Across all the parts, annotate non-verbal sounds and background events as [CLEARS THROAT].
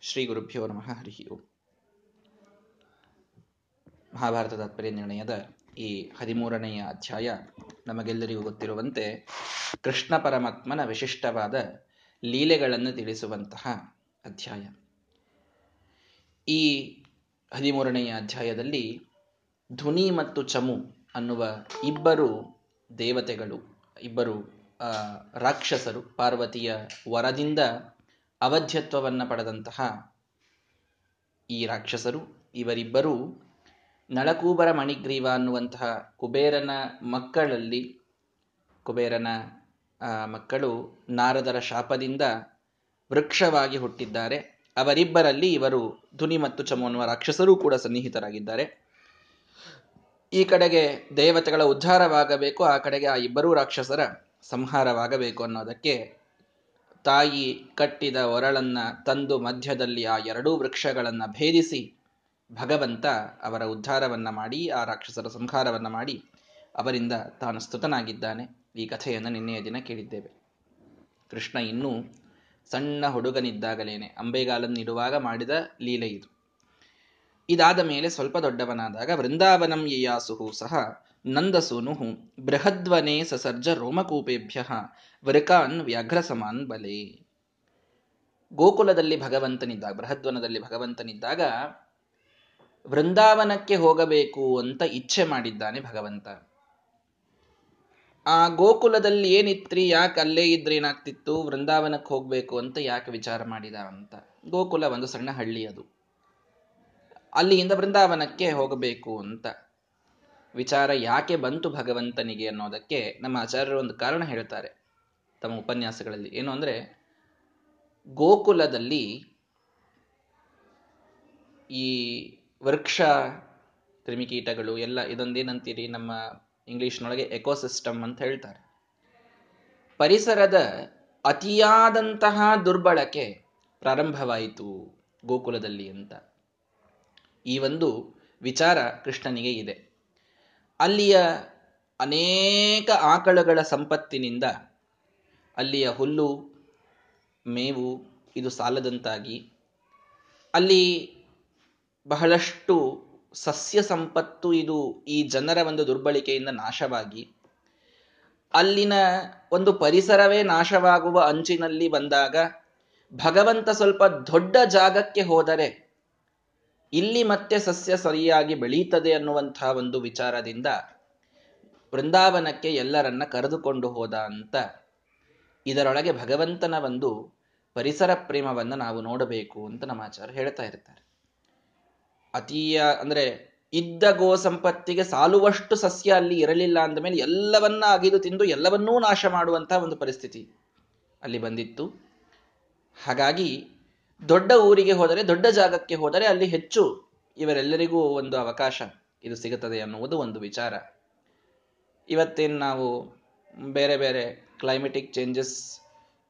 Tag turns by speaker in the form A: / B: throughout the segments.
A: ಶ್ರೀ ಗುರುಭ್ಯೋ ನಮಃ, ಹರಿ ಓಂ. ಮಹಾಭಾರತ ತಾತ್ಪರ್ಯ ನಿರ್ಣಯದ ಈ ಹದಿಮೂರನೆಯ ಅಧ್ಯಾಯ ನಮಗೆಲ್ಲರಿಗೂ ಗೊತ್ತಿರುವಂತೆ ಕೃಷ್ಣ ಪರಮಾತ್ಮನ ವಿಶಿಷ್ಟವಾದ ಲೀಲೆಗಳನ್ನು ತಿಳಿಸುವಂತಹ ಅಧ್ಯಾಯ. ಈ ಹದಿಮೂರನೆಯ ಅಧ್ಯಾಯದಲ್ಲಿ ಧ್ವನಿ ಮತ್ತು ಚಮು ಅನ್ನುವ ಇಬ್ಬರು ದೇವತೆಗಳು, ಇಬ್ಬರು ರಾಕ್ಷಸರು ಪಾರ್ವತಿಯ ವರದಿಂದ ಅವಧ್ಯತ್ವವನ್ನು ಪಡೆದಂತಹ ಈ ರಾಕ್ಷಸರು, ಇವರಿಬ್ಬರೂ ನಳಕೂಬರ ಮಣಿಗ್ರೀವ ಅನ್ನುವಂತಹ ಕುಬೇರನ ಮಕ್ಕಳಲ್ಲಿ, ಕುಬೇರನ ಮಕ್ಕಳು ನಾರದರ ಶಾಪದಿಂದ ವೃಕ್ಷವಾಗಿ ಹುಟ್ಟಿದ್ದಾರೆ. ಅವರಿಬ್ಬರಲ್ಲಿ ಇವರು ಧುನಿ ಮತ್ತು ಚಮು ಅನ್ನುವ ರಾಕ್ಷಸರೂ ಕೂಡ ಸನ್ನಿಹಿತರಾಗಿದ್ದಾರೆ. ಈ ಕಡೆಗೆ ದೇವತೆಗಳ ಉದ್ಧಾರವಾಗಬೇಕು, ಆ ಕಡೆಗೆ ಆ ಇಬ್ಬರೂ ರಾಕ್ಷಸರ ಸಂಹಾರವಾಗಬೇಕು ಅನ್ನೋದಕ್ಕೆ ತಾಯಿ ಕಟ್ಟಿದ ಒರಳನ್ನ ತಂದು ಮಧ್ಯದಲ್ಲಿ ಆ ಎರಡೂ ವೃಕ್ಷಗಳನ್ನ ಭೇದಿಸಿ ಭಗವಂತ ಅವರ ಉದ್ಧಾರವನ್ನ ಮಾಡಿ, ಆ ರಾಕ್ಷಸರ ಸಂಹಾರವನ್ನ ಮಾಡಿ ಅವರಿಂದ ತಾನು ಸ್ತುತನಾಗಿದ್ದಾನೆ. ಈ ಕಥೆಯನ್ನು ನಿನ್ನೆಯ ದಿನ ಕೇಳಿದ್ದೇವೆ. ಕೃಷ್ಣ ಇನ್ನೂ ಸಣ್ಣ ಹುಡುಗನಿದ್ದಾಗಲೇನೆ ಅಂಬೆಗಾಲನ್ನಿಡುವಾಗ ಮಾಡಿದ ಲೀಲೆ ಇದು. ಇದಾದ ಮೇಲೆ ಸ್ವಲ್ಪ ದೊಡ್ಡವನಾದಾಗ ವೃಂದಾವನಂ ಯಯಾಸುಹು ಸಹ ನಂದಸೂನು ಬೃಹದ್ವನೆ ಸಸರ್ಜ ರೋಮಕೂಪೇಭ್ಯ ವೃಕಾನ್ ವ್ಯಾಘ್ರ ಸಮಾನ್ ಬಲೆ ಗೋಕುಲದಲ್ಲಿ ಭಗವಂತನಿದ್ದಾಗ ಬೃಹದ್ವನದಲ್ಲಿ ಭಗವಂತನಿದ್ದಾಗ ವೃಂದಾವನಕ್ಕೆ ಹೋಗಬೇಕು ಅಂತ ಇಚ್ಛೆ ಮಾಡಿದ್ದಾನೆ ಭಗವಂತ. ಆ ಗೋಕುಲದಲ್ಲಿ ಏನಿತ್ರಿ, ಯಾಕೆ ಅಲ್ಲೇ ಇದ್ರೆ ಏನಾಗ್ತಿತ್ತು, ವೃಂದಾವನಕ್ಕೆ ಹೋಗ್ಬೇಕು ಅಂತ ಯಾಕೆ ವಿಚಾರ ಮಾಡಿದ ಅಂತ. ಗೋಕುಲ ಒಂದು ಸಣ್ಣ ಹಳ್ಳಿ ಅದು. ಅಲ್ಲಿಯಿಂದ ವೃಂದಾವನಕ್ಕೆ ಹೋಗಬೇಕು ಅಂತ. ವಿಚಾರ ಯಾಕೆ ಬಂತು ಭಗವಂತನಿಗೆ ಅನ್ನೋದಕ್ಕೆ ನಮ್ಮ ಆಚಾರ್ಯರು ಒಂದು ಕಾರಣ ಹೇಳ್ತಾರೆ. ತಮ್ಮ ಉಪನ್ಯಾಸಗಳಲ್ಲಿ ಏನು ಅಂದರೆ, ಗೋಕುಲದಲ್ಲಿ ಈ ವೃಕ್ಷ, ಕ್ರಿಮಿಕೀಟಗಳು ಎಲ್ಲ ಇದೊಂದೇನಂತೀರಿ ನಮ್ಮ ಇಂಗ್ಲಿಷ್ನೊಳಗೆ ಎಕೋಸಿಸ್ಟಮ್ ಅಂತ ಹೇಳ್ತಾರೆ. ಪರಿಸರದ ಅತಿಯಾದಂತಹ ದುರ್ಬಳಕೆ ಪ್ರಾರಂಭವಾಯಿತು ಗೋಕುಲದಲ್ಲಿ ಅಂತ. ಈ ಒಂದು ವಿಚಾರ ಕೃಷ್ಣನಿಗೆ ಇದೆ. ಅಲ್ಲಿಯ ಅನೇಕ ಆಕಳಗಳ ಸಂಪತ್ತಿನಿಂದ ಅಲ್ಲಿಯ ಹುಲ್ಲು, ಮೇವು ಇದು ಸಾಲದಂತಾಗಿ, ಅಲ್ಲಿ ಬಹಳಷ್ಟು ಸಸ್ಯ ಸಂಪತ್ತು ಇದು ಈ ಜನರ ಒಂದು ದುರ್ಬಳಕೆಯಿಂದ ನಾಶವಾಗಿ, ಅಲ್ಲಿನ ಒಂದು ಪರಿಸರವೇ ನಾಶವಾಗುವ ಅಂಚಿನಲ್ಲಿ ಬಂದಾಗ ಭಗವಂತ ಸ್ವಲ್ಪ ದೊಡ್ಡ ಜಾಗಕ್ಕೆ ಹೋದರೆ ಇಲ್ಲಿ ಮತ್ತೆ ಸಸ್ಯ ಸರಿಯಾಗಿ ಬೆಳೀತದೆ ಅನ್ನುವಂತಹ ಒಂದು ವಿಚಾರದಿಂದ ವೃಂದಾವನಕ್ಕೆ ಎಲ್ಲರನ್ನ ಕರೆದುಕೊಂಡು ಹೋದ ಅಂತ ಇದರೊಳಗೆ ಭಗವಂತನ ಒಂದು ಪರಿಸರ ಪ್ರೇಮವನ್ನು ನಾವು ನೋಡಬೇಕು ಅಂತ ನಮ್ಮ ಆಚಾರ್ಯ ಹೇಳ್ತಾ ಇರ್ತಾರೆ. ಅತೀಯ ಅಂದ್ರೆ ಇದ್ದ ಗೋ ಸಂಪತ್ತಿಗೆ ಸಾಲುವಷ್ಟು ಸಸ್ಯ ಅಲ್ಲಿ ಇರಲಿಲ್ಲ ಅಂದ ಮೇಲೆ ಎಲ್ಲವನ್ನ ಅಗಿದು ತಿಂದು ಎಲ್ಲವನ್ನೂ ನಾಶ ಮಾಡುವಂತಹ ಒಂದು ಪರಿಸ್ಥಿತಿ ಅಲ್ಲಿ ಬಂದಿತ್ತು. ಹಾಗಾಗಿ ದೊಡ್ಡ ಊರಿಗೆ ಹೋದರೆ, ದೊಡ್ಡ ಜಾಗಕ್ಕೆ ಹೋದರೆ ಅಲ್ಲಿ ಹೆಚ್ಚು ಇವರೆಲ್ಲರಿಗೂ ಒಂದು ಅವಕಾಶ ಇದು ಸಿಗುತ್ತದೆ ಅನ್ನುವುದು ಒಂದು ವಿಚಾರ. ಇವತ್ತೇನು ನಾವು ಬೇರೆ ಬೇರೆ ಕ್ಲೈಮೆಟಿಕ್ ಚೇಂಜಸ್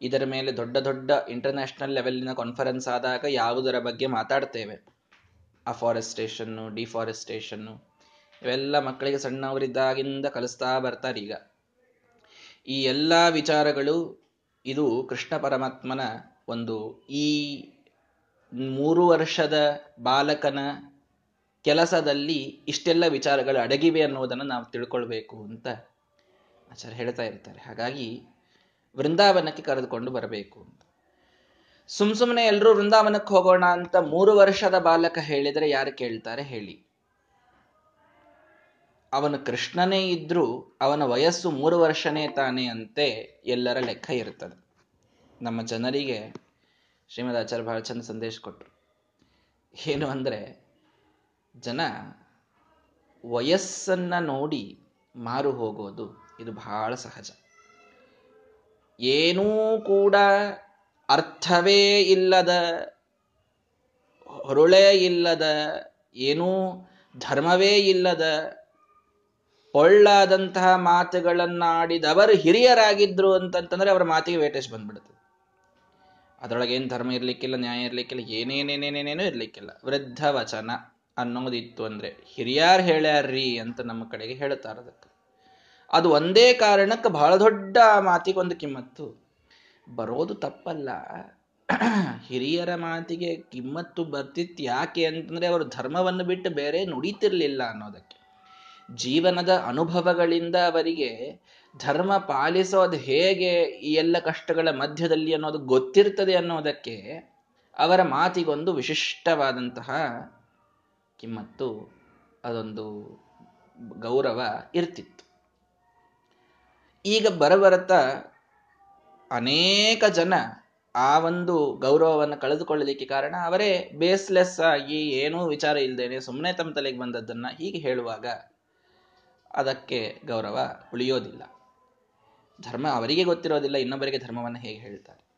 A: ಇದರ ಮೇಲೆ ದೊಡ್ಡ ದೊಡ್ಡ ಇಂಟರ್ನ್ಯಾಷನಲ್ ಲೆವೆಲ್ನ ಕಾನ್ಫರೆನ್ಸ್ ಆದಾಗ ಯಾವುದರ ಬಗ್ಗೆ ಮಾತಾಡ್ತೇವೆ? ಅಫಾರೆಸ್ಟೇಷನ್ನು ಡಿಫಾರೆಸ್ಟೇಷನ್ನು ಇವೆಲ್ಲ ಮಕ್ಕಳಿಗೆ ಸಣ್ಣವರಿದ್ದಾಗಿಂದ ಕಲಿಸ್ತಾ ಬರ್ತಾರೆ ಈಗ. ಈ ಎಲ್ಲ ವಿಚಾರಗಳು ಇದು ಕೃಷ್ಣ ಪರಮಾತ್ಮನ ಒಂದು ಈ ಮೂರು ವರ್ಷದ ಬಾಲಕನ ಕೆಲಸದಲ್ಲಿ ಇಷ್ಟೆಲ್ಲ ವಿಚಾರಗಳು ಅಡಗಿವೆ ಅನ್ನೋದನ್ನು ನಾವು ತಿಳ್ಕೊಳ್ಬೇಕು ಅಂತ ಆಚಾರ್ಯ ಹೇಳ್ತಾ ಇರ್ತಾರೆ. ಹಾಗಾಗಿ ವೃಂದಾವನಕ್ಕೆ ಕರೆದುಕೊಂಡು ಬರಬೇಕು ಅಂತ. ಸುಮ್ ಸುಮ್ಮನೆ ಎಲ್ಲರೂ ವೃಂದಾವನಕ್ಕೆ ಹೋಗೋಣ ಅಂತ ಮೂರು ವರ್ಷದ ಬಾಲಕ ಹೇಳಿದರೆ ಯಾರು ಕೇಳ್ತಾರೆ? ಹೇಳಿ. ಅವನು ಕೃಷ್ಣನೇ ಇದ್ರೂ ಅವನ ವಯಸ್ಸು ಮೂರು ವರ್ಷನೇ ತಾನೇ ಅಂತೆ ಎಲ್ಲರ ಲೆಕ್ಕ ಇರ್ತದೆ. ನಮ್ಮ ಜನರಿಗೆ ಶ್ರೀಮದ್ ಆಚಾರ್ಯ ಬಹಳ ಚಂದ ಸಂದೇಶ ಕೊಟ್ಟರು. ಏನು ಅಂದರೆ, ಜನ ವಯಸ್ಸನ್ನ ನೋಡಿ ಮಾರು ಹೋಗೋದು ಇದು ಬಹಳ ಸಹಜ. ಏನೂ ಕೂಡ ಅರ್ಥವೇ ಇಲ್ಲದ, ಹೊರಳೇ ಇಲ್ಲದ, ಏನೂ ಧರ್ಮವೇ ಇಲ್ಲದ ಒಳ್ಳಾದಂತಹ ಮಾತುಗಳನ್ನಾಡಿದವರು ಹಿರಿಯರಾಗಿದ್ರು ಅಂತಂತಂದ್ರೆ ಅವರ ಮಾತಿಗೆ ವೇಟೇಶ್ ಬಂದ್ಬಿಡುತ್ತೆ. ಅದರೊಳಗೆ ಏನು ಧರ್ಮ ಇರ್ಲಿಕ್ಕಿಲ್ಲ, ನ್ಯಾಯ ಇರಲಿಕ್ಕಿಲ್ಲ, ಏನೇನೇನೇನೇನೇನೂ ಇರ್ಲಿಕ್ಕಿಲ್ಲ. ವೃದ್ಧ ವಚನ ಅನ್ನೋದಿತ್ತು ಅಂದ್ರೆ ಹಿರಿಯಾರ್ ಹೇಳ್ಯಾರ್ರಿ ಅಂತ ನಮ್ಮ ಕಡೆಗೆ ಹೇಳ್ತಾರ ಅದಕ್ಕೆ. ಅದು ಒಂದೇ ಕಾರಣಕ್ಕೆ ಬಹಳ ದೊಡ್ಡ ಮಾತಿಗೆ ಒಂದು ಕಿಮ್ಮತ್ತು. ಬರೋದು ತಪ್ಪಲ್ಲ. ಹಿರಿಯರ ಮಾತಿಗೆ ಕಿಮ್ಮತ್ತು ಬರ್ತಿತ್ತು ಯಾಕೆ ಅಂತಂದ್ರೆ ಅವರು ಧರ್ಮವನ್ನು ಬಿಟ್ಟು ಬೇರೆ ನುಡಿತಿರ್ಲಿಲ್ಲ ಅನ್ನೋದಕ್ಕೆ. ಜೀವನದ ಅನುಭವಗಳಿಂದ ಅವರಿಗೆ ಧರ್ಮ ಪಾಲಿಸೋದು ಹೇಗೆ ಈ ಎಲ್ಲ ಕಷ್ಟಗಳ ಮಧ್ಯದಲ್ಲಿ ಅನ್ನೋದು ಗೊತ್ತಿರ್ತದೆ ಅನ್ನೋದಕ್ಕೆ ಅವರ ಮಾತಿಗೊಂದು ವಿಶಿಷ್ಟವಾದಂತಹ ಕಿಮ್ಮತ್ತು, ಅದೊಂದು ಗೌರವ ಇರ್ತಿತ್ತು. ಈಗ ಬರಬರತ ಅನೇಕ ಜನ ಆ ಒಂದು ಗೌರವವನ್ನು ಕಳೆದುಕೊಳ್ಳಲಿಕ್ಕೆ ಕಾರಣ ಅವರೇ ಬೇಸ್ಲೆಸ್ ಆಗಿ ಏನೂ ವಿಚಾರ ಇಲ್ಲದೇನೆ ಸುಮ್ಮನೆ ತಮ್ಮ ತಲೆಗೆ ಬಂದದ್ದನ್ನ ಹೀಗೆ ಹೇಳುವಾಗ ಅದಕ್ಕೆ ಗೌರವ ಉಳಿಯೋದಿಲ್ಲ. ಧರ್ಮ ಅವರಿಗೆ ಗೊತ್ತಿರೋದಿಲ್ಲ, ಇನ್ನೊಬ್ಬರಿಗೆ ಧರ್ಮವನ್ನು ಹೇಗೆ ಹೇಳ್ತಾರೆ.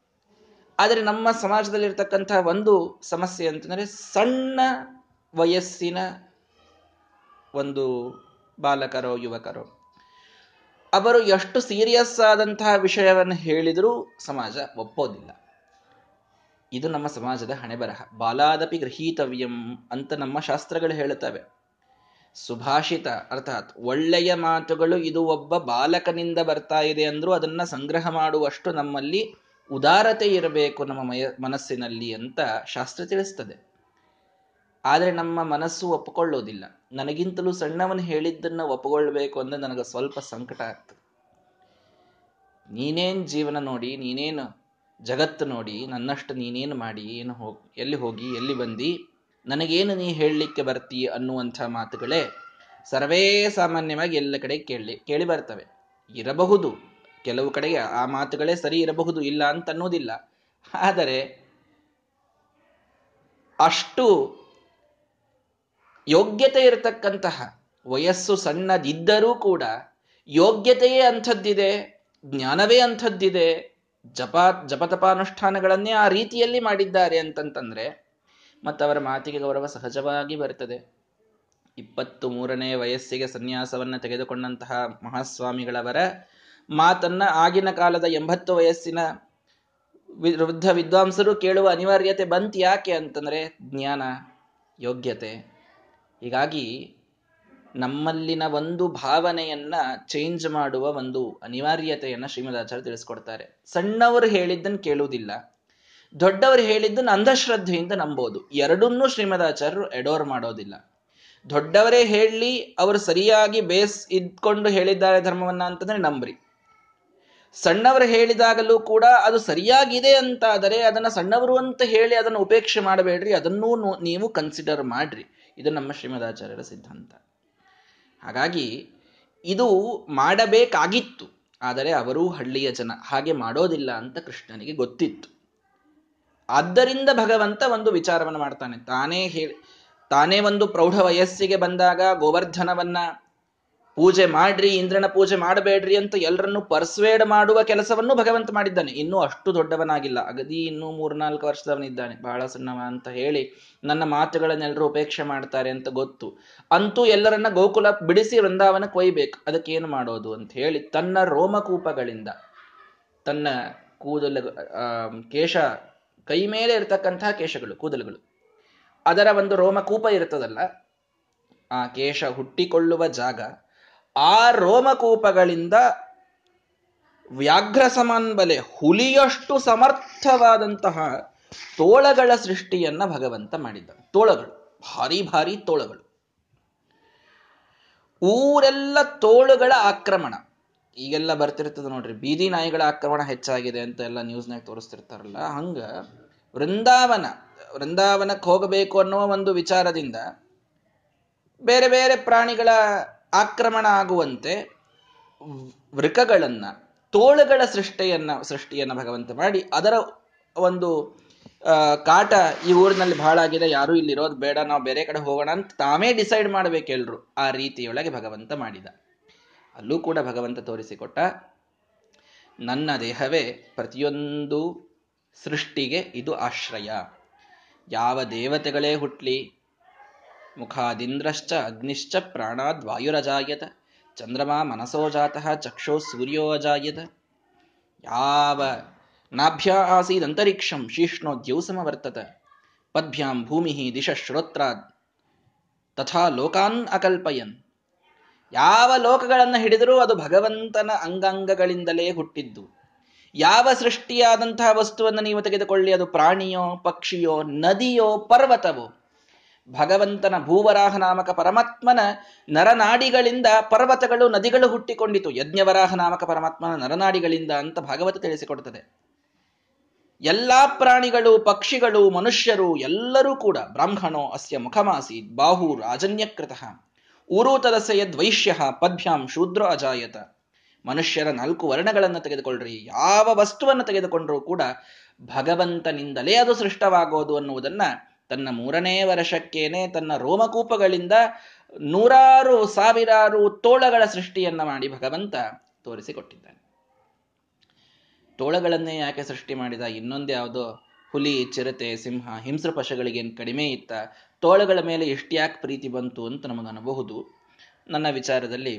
A: ಆದರೆ ನಮ್ಮ ಸಮಾಜದಲ್ಲಿರ್ತಕ್ಕಂಥ ಒಂದು ಸಮಸ್ಯೆ ಅಂತಂದರೆ ಸಣ್ಣ ವಯಸ್ಸಿನ ಒಂದು ಬಾಲಕರೋ, ಯುವಕರೋ, ಅವರು ಎಷ್ಟು ಸೀರಿಯಸ್ ಆದಂತಹ ವಿಷಯವನ್ನು ಹೇಳಿದರೂ ಸಮಾಜ ಒಪ್ಪೋದಿಲ್ಲ. ಇದು ನಮ್ಮ ಸಮಾಜದ ಹಣೆಬರಹ. ಬಾಲಾದಪಿ ಗೃಹೀತವ್ಯಂ ಅಂತ ನಮ್ಮ ಶಾಸ್ತ್ರಗಳು ಹೇಳುತ್ತವೆ. ಸುಭಾಷಿತ, ಅರ್ಥಾತ್ ಒಳ್ಳೆಯ ಮಾತುಗಳು ಇದು ಒಬ್ಬ ಬಾಲಕನಿಂದ ಬರ್ತಾ ಇದೆ ಅಂದ್ರೂ ಅದನ್ನ ಸಂಗ್ರಹ ಮಾಡುವಷ್ಟು ನಮ್ಮಲ್ಲಿ ಉದಾರತೆ ಇರಬೇಕು ನಮ್ಮ ಮಯ, ಮನಸ್ಸಿನಲ್ಲಿ ಅಂತ ಶಾಸ್ತ್ರ ತಿಳಿಸ್ತದೆ. ಆದರೆ ನಮ್ಮ ಮನಸ್ಸು ಒಪ್ಪಿಕೊಳ್ಳೋದಿಲ್ಲ ನನಗಿಂತಲೂ ಸಣ್ಣವನು ಹೇಳಿದ್ದನ್ನ ಒಪ್ಪಿಕೊಳ್ಬೇಕು ಅಂದ್ರೆ ನನಗೆ ಸ್ವಲ್ಪ ಸಂಕಟ ಆಗ್ತದೆ. ನೀನೇನ್ ಜೀವನ ನೋಡಿ, ನೀನೇನು ಜಗತ್ತು ನೋಡಿ, ನನ್ನಷ್ಟು ನೀನೇನು ಮಾಡಿ, ಏನು ಹೋಗಿ, ಎಲ್ಲಿ ಹೋಗಿ, ಎಲ್ಲಿ ಬಂದಿ ನನಗೇನು ನೀ ಹೇಳಲಿಕ್ಕೆ ಬರ್ತೀಯ ಅನ್ನುವಂಥ ಮಾತುಗಳೇ ಸರ್ವೇ ಸಾಮಾನ್ಯವಾಗಿ ಎಲ್ಲ ಕಡೆ ಕೇಳಿ ಕೇಳಿ ಬರ್ತವೆ. ಇರಬಹುದು. ಕೆಲವು ಕಡೆಗೆ ಆ ಮಾತುಗಳೇ ಸರಿ ಇರಬಹುದು, ಇಲ್ಲ ಅಂತ ಅನ್ನೋದಿಲ್ಲ. ಆದರೆ ಅಷ್ಟು ಯೋಗ್ಯತೆ ಇರತಕ್ಕಂತಹ ವಯಸ್ಸು ಸಣ್ಣದಿದ್ದರೂ ಕೂಡ ಯೋಗ್ಯತೆಯೇ ಅಂಥದ್ದಿದೆ, ಜ್ಞಾನವೇ ಅಂಥದ್ದಿದೆ, ಜಪ, ಜಪತಪಾನುಷ್ಠಾನಗಳನ್ನೇ ಆ ರೀತಿಯಲ್ಲಿ ಮಾಡಿದ್ದಾರೆ ಅಂತಂತಂದ್ರೆ ಅವರ ಮಾತಿಗೆ ಗೌರವ ಸಹಜವಾಗಿ ಬರ್ತದೆ ಇಪ್ಪತ್ತು ಮೂರನೇ ವಯಸ್ಸಿಗೆ ಸನ್ಯಾಸವನ್ನು ತೆಗೆದುಕೊಂಡಂತಹ ಮಹಾಸ್ವಾಮಿಗಳವರ ಮಾತನ್ನ ಆಗಿನ ಕಾಲದ ಎಂಬತ್ತು ವಯಸ್ಸಿನ ವೃದ್ಧ ವಿದ್ವಾಂಸರು ಕೇಳುವ ಅನಿವಾರ್ಯತೆ ಬಂತು ಯಾಕೆ ಅಂತಂದ್ರೆ ಜ್ಞಾನ, ಯೋಗ್ಯತೆ. ಹೀಗಾಗಿ ನಮ್ಮಲ್ಲಿನ ಒಂದು ಭಾವನೆಯನ್ನ ಚೇಂಜ್ ಮಾಡುವ ಒಂದು ಅನಿವಾರ್ಯತೆಯನ್ನ ಶ್ರೀಮದಾಚಾರ್ಯ ತಿಳಿಸ್ಕೊಡ್ತಾರೆ. ಸಣ್ಣವರು ಹೇಳಿದ್ದನ್ನು ಕೇಳುವುದಿಲ್ಲ. ದೊಡ್ಡವರು ಹೇಳಿದ್ದನ್ನು ಅಂಧಶ್ರದ್ಧೆಯಿಂದ ನಂಬೋದು. ಎರಡನ್ನೂ ಶ್ರೀಮದಾಚಾರ್ಯರು ಎಡೋರ್ ಮಾಡೋದಿಲ್ಲ. ದೊಡ್ಡವರೇ ಹೇಳಿ ಅವರು ಸರಿಯಾಗಿ ಬೇಸ್ ಇದ್ಕೊಂಡು ಹೇಳಿದ್ದಾರೆ ಧರ್ಮವನ್ನ ಅಂತಂದ್ರೆ ನಂಬ್ರಿ. ಸಣ್ಣವರು ಹೇಳಿದಾಗಲೂ ಕೂಡ ಅದು ಸರಿಯಾಗಿದೆ ಅಂತ ಆದರೆ ಅದನ್ನ ಸಣ್ಣವರು ಅಂತ ಹೇಳಿ ಅದನ್ನು ಉಪೇಕ್ಷೆ ಮಾಡಬೇಡ್ರಿ, ಅದನ್ನೂ ನೀವು ಕನ್ಸಿಡರ್ ಮಾಡ್ರಿ. ಇದು ನಮ್ಮ ಶ್ರೀಮದಾಚಾರ್ಯರ ಸಿದ್ಧಾಂತ. ಹಾಗಾಗಿ ಇದು ಮಾಡಬೇಕಾಗಿತ್ತು. ಆದರೆ ಅವರೂ ಹಳ್ಳಿಯ ಜನ ಹಾಗೆ ಮಾಡೋದಿಲ್ಲ ಅಂತ ಕೃಷ್ಣನಿಗೆ ಗೊತ್ತಿತ್ತು. ಆದ್ದರಿಂದ ಭಗವಂತ ಒಂದು ವಿಚಾರವನ್ನು ಮಾಡ್ತಾನೆ. ತಾನೇ ಹೇಳಿ ತಾನೇ ಒಂದು ಪ್ರೌಢ ವಯಸ್ಸಿಗೆ ಬಂದಾಗ ಗೋವರ್ಧನವನ್ನ ಪೂಜೆ ಮಾಡ್ರಿ, ಇಂದ್ರನ ಪೂಜೆ ಮಾಡಬೇಡ್ರಿ ಅಂತ ಎಲ್ಲರನ್ನು ಪರ್ಸ್ವೇಡ್ ಮಾಡುವ ಕೆಲಸವನ್ನು ಭಗವಂತ ಮಾಡಿದ್ದಾನೆ. ಇನ್ನೂ ಅಷ್ಟು ದೊಡ್ಡವನಾಗಿಲ್ಲ. ಅಗದಿ ಇನ್ನೂ ಮೂರ್ನಾಲ್ಕು ವರ್ಷದವನಿದ್ದಾನೆ. ಬಹಳ ಸಣ್ಣವ ಅಂತ ಹೇಳಿ ನನ್ನ ಮಾತುಗಳನ್ನೆಲ್ಲರೂ ಉಪೇಕ್ಷೆ ಮಾಡ್ತಾರೆ ಅಂತ ಗೊತ್ತು. ಅಂತೂ ಎಲ್ಲರನ್ನ ಗೋಕುಲ ಬಿಡಿಸಿ ವೃಂದಾವನ ಕೊಯ್ಬೇಕು. ಅದಕ್ಕೇನು ಮಾಡೋದು ಅಂತ ಹೇಳಿ ತನ್ನ ರೋಮಕೂಪಗಳಿಂದ ತನ್ನ ಕೂದಲು ಕೇಶ ಕೈ ಮೇಲೆ ಇರತಕ್ಕಂತಹ ಕೇಶಗಳು, ಕೂದಲುಗಳು. ಅದರ ಒಂದು ರೋಮಕೂಪ ಇರ್ತದಲ್ಲ ಆ ಕೇಶ ಹುಟ್ಟಿಕೊಳ್ಳುವ ಜಾಗ, ಆ ರೋಮಕೂಪಗಳಿಂದ ವ್ಯಾಘ್ರ ಬಲೆ ಹುಲಿಯಷ್ಟು ಸಮರ್ಥವಾದಂತಹ ತೋಳಗಳ ಸೃಷ್ಟಿಯನ್ನ ಭಗವಂತ ಮಾಡಿದ್ದ ತೋಳಗಳು, ಭಾರಿ ಭಾರಿ ತೋಳಗಳು. ಊರೆಲ್ಲ ತೋಳುಗಳ ಆಕ್ರಮಣ. ಈಗೆಲ್ಲ ಬರ್ತಿರ್ತದೆ ನೋಡ್ರಿ. ಬೀದಿ ನಾಯಿಗಳ ಆಕ್ರಮಣ ಹೆಚ್ಚಾಗಿದೆ ಅಂತ ಎಲ್ಲ ನ್ಯೂಸ್ನಾಗ ತೋರಿಸ್ತಿರ್ತಾರಲ್ಲ. ಹಂಗ ವೃಂದಾವನ ವೃಂದಾವನಕ್ಕೆ ಹೋಗಬೇಕು ಅನ್ನುವ ಒಂದು ವಿಚಾರದಿಂದ ಬೇರೆ ಬೇರೆ ಪ್ರಾಣಿಗಳ ಆಕ್ರಮಣ ಆಗುವಂತೆ ವೃಕಗಳನ್ನ, ತೋಳುಗಳ ಸೃಷ್ಟಿಯನ್ನ ಸೃಷ್ಟಿಯನ್ನ ಭಗವಂತ ಮಾಡಿ ಅದರ ಒಂದು ಕಾಟ ಈ ಊರಿನಲ್ಲಿ ಬಹಳ ಆಗಿದೆ ಯಾರೂ ಇಲ್ಲಿ ಇರೋದು ಬೇಡ. ನಾವು ಬೇರೆ ಕಡೆ ಹೋಗೋಣ ಅಂತ ತಾವೇ ಡಿಸೈಡ್ ಮಾಡ್ಬೇಕೆಲ್ರು ಆ ರೀತಿಯೊಳಗೆ ಭಗವಂತ ಮಾಡಿದ. ಅಲ್ಲೂ ಕೂಡ ಭಗವಂತ ತೋರಿಸಿಕೊಟ್ಟ ನನ್ನ ದೇಹವೇ ಪ್ರತಿಯೊಂದು ಸೃಷ್ಟಿಗೆ ಇದು ಆಶ್ರಯ. ಯಾವ ದೇವತೆಗಳೇ ಹುಟ್ಲಿ, ಮುಖಾದಿಂದ್ರಶ್ಚ ಅಗ್ನಿಶ್ಚ ಪ್ರಾಣಾದ್ ವಾಯುರಜಾಯತ ಚಂದ್ರಮಾ ಮನಸೋಜಾತಃ ಚಕ್ಷೋ ಸೂರ್ಯೋ ಅಜಾಯತ. ಯಾವ ನಾಭ್ಯ ಆಸೀದಂತರಿಕ್ಷಂ ಶೀಷ್ಣೋದ್ಯೌ ವರ್ತತ ಪದ್ಭ್ಯಾಂ ಭೂಮಿ ದಿಶ ಶ್ರೋತ್ರಾದ್ ತಥಾ ಲೋಕಾನ್ ಅಕಲ್ಪಯನ್. ಯಾವ ಲೋಕಗಳನ್ನು ಹಿಡಿದರೂ ಅದು ಭಗವಂತನ ಅಂಗಾಂಗಗಳಿಂದಲೇ ಹುಟ್ಟಿದ್ದು. ಯಾವ ಸೃಷ್ಟಿಯಾದಂತಹ ವಸ್ತುವನ್ನು ನೀವು ತೆಗೆದುಕೊಳ್ಳಿ, ಅದು ಪ್ರಾಣಿಯೋ, ಪಕ್ಷಿಯೋ, ನದಿಯೋ, ಪರ್ವತವೋ. ಭಗವಂತನ ಭೂವರಾಹ ನಾಮಕ ಪರಮಾತ್ಮನ ನರನಾಡಿಗಳಿಂದ ಪರ್ವತಗಳು, ನದಿಗಳು ಹುಟ್ಟಿಕೊಂಡಿತು. ಯಜ್ಞವರಾಹ ನಾಮಕ ಪರಮಾತ್ಮನ ನರನಾಡಿಗಳಿಂದ ಅಂತ ಭಾಗವತ ತಿಳಿಸಿಕೊಡುತ್ತದೆ. ಎಲ್ಲಾ ಪ್ರಾಣಿಗಳು, ಪಕ್ಷಿಗಳು, ಮನುಷ್ಯರು ಎಲ್ಲರೂ ಕೂಡ ಬ್ರಾಹ್ಮಣೋ ಅಸ್ಯ ಮುಖಮಾಸಿ ಬಾಹು ರಾಜನ್ಯಕೃತಃ ಊರೂತದಸ್ಯ ಯದ್ವೈಶ್ಯ ಪದ್ಭ್ಯಾಂ ಶೂದ್ರ ಅಜಾಯತ. ಮನುಷ್ಯರ ನಾಲ್ಕು ವರ್ಣಗಳನ್ನು ತೆಗೆದುಕೊಳ್ಳ್ರಿ. ಯಾವ ವಸ್ತುವನ್ನು ತೆಗೆದುಕೊಂಡರೂ ಕೂಡ ಭಗವಂತನಿಂದಲೇ ಅದು ಸೃಷ್ಟವಾಗೋದು ಅನ್ನುವುದನ್ನ ತನ್ನ ಮೂರನೇ ವರ್ಷಕ್ಕೇನೆ ತನ್ನ ರೋಮಕೂಪಗಳಿಂದ ನೂರಾರು ಸಾವಿರಾರು ತೋಳಗಳ ಸೃಷ್ಟಿಯನ್ನ ಮಾಡಿ ಭಗವಂತ ತೋರಿಸಿಕೊಟ್ಟಿದ್ದಾನೆ. ತೋಳಗಳನ್ನೇ ಯಾಕೆ ಸೃಷ್ಟಿ ಮಾಡಿದ? ಇನ್ನೊಂದು ಯಾವುದೋ ಹುಲಿ, ಚಿರತೆ, ಸಿಂಹ ಹಿಂಸ್ರ ಪಶುಗಳಿಗೇನು ಕಡಿಮೆ ಇತ್ತ. ತೋಳಗಳ ಮೇಲೆ ಎಷ್ಟು ಯಾಕೆ ಪ್ರೀತಿ ಬಂತು ಅಂತ ನಮಗನಬಹುದು ನನ್ನ ವಿಚಾರದಲ್ಲಿ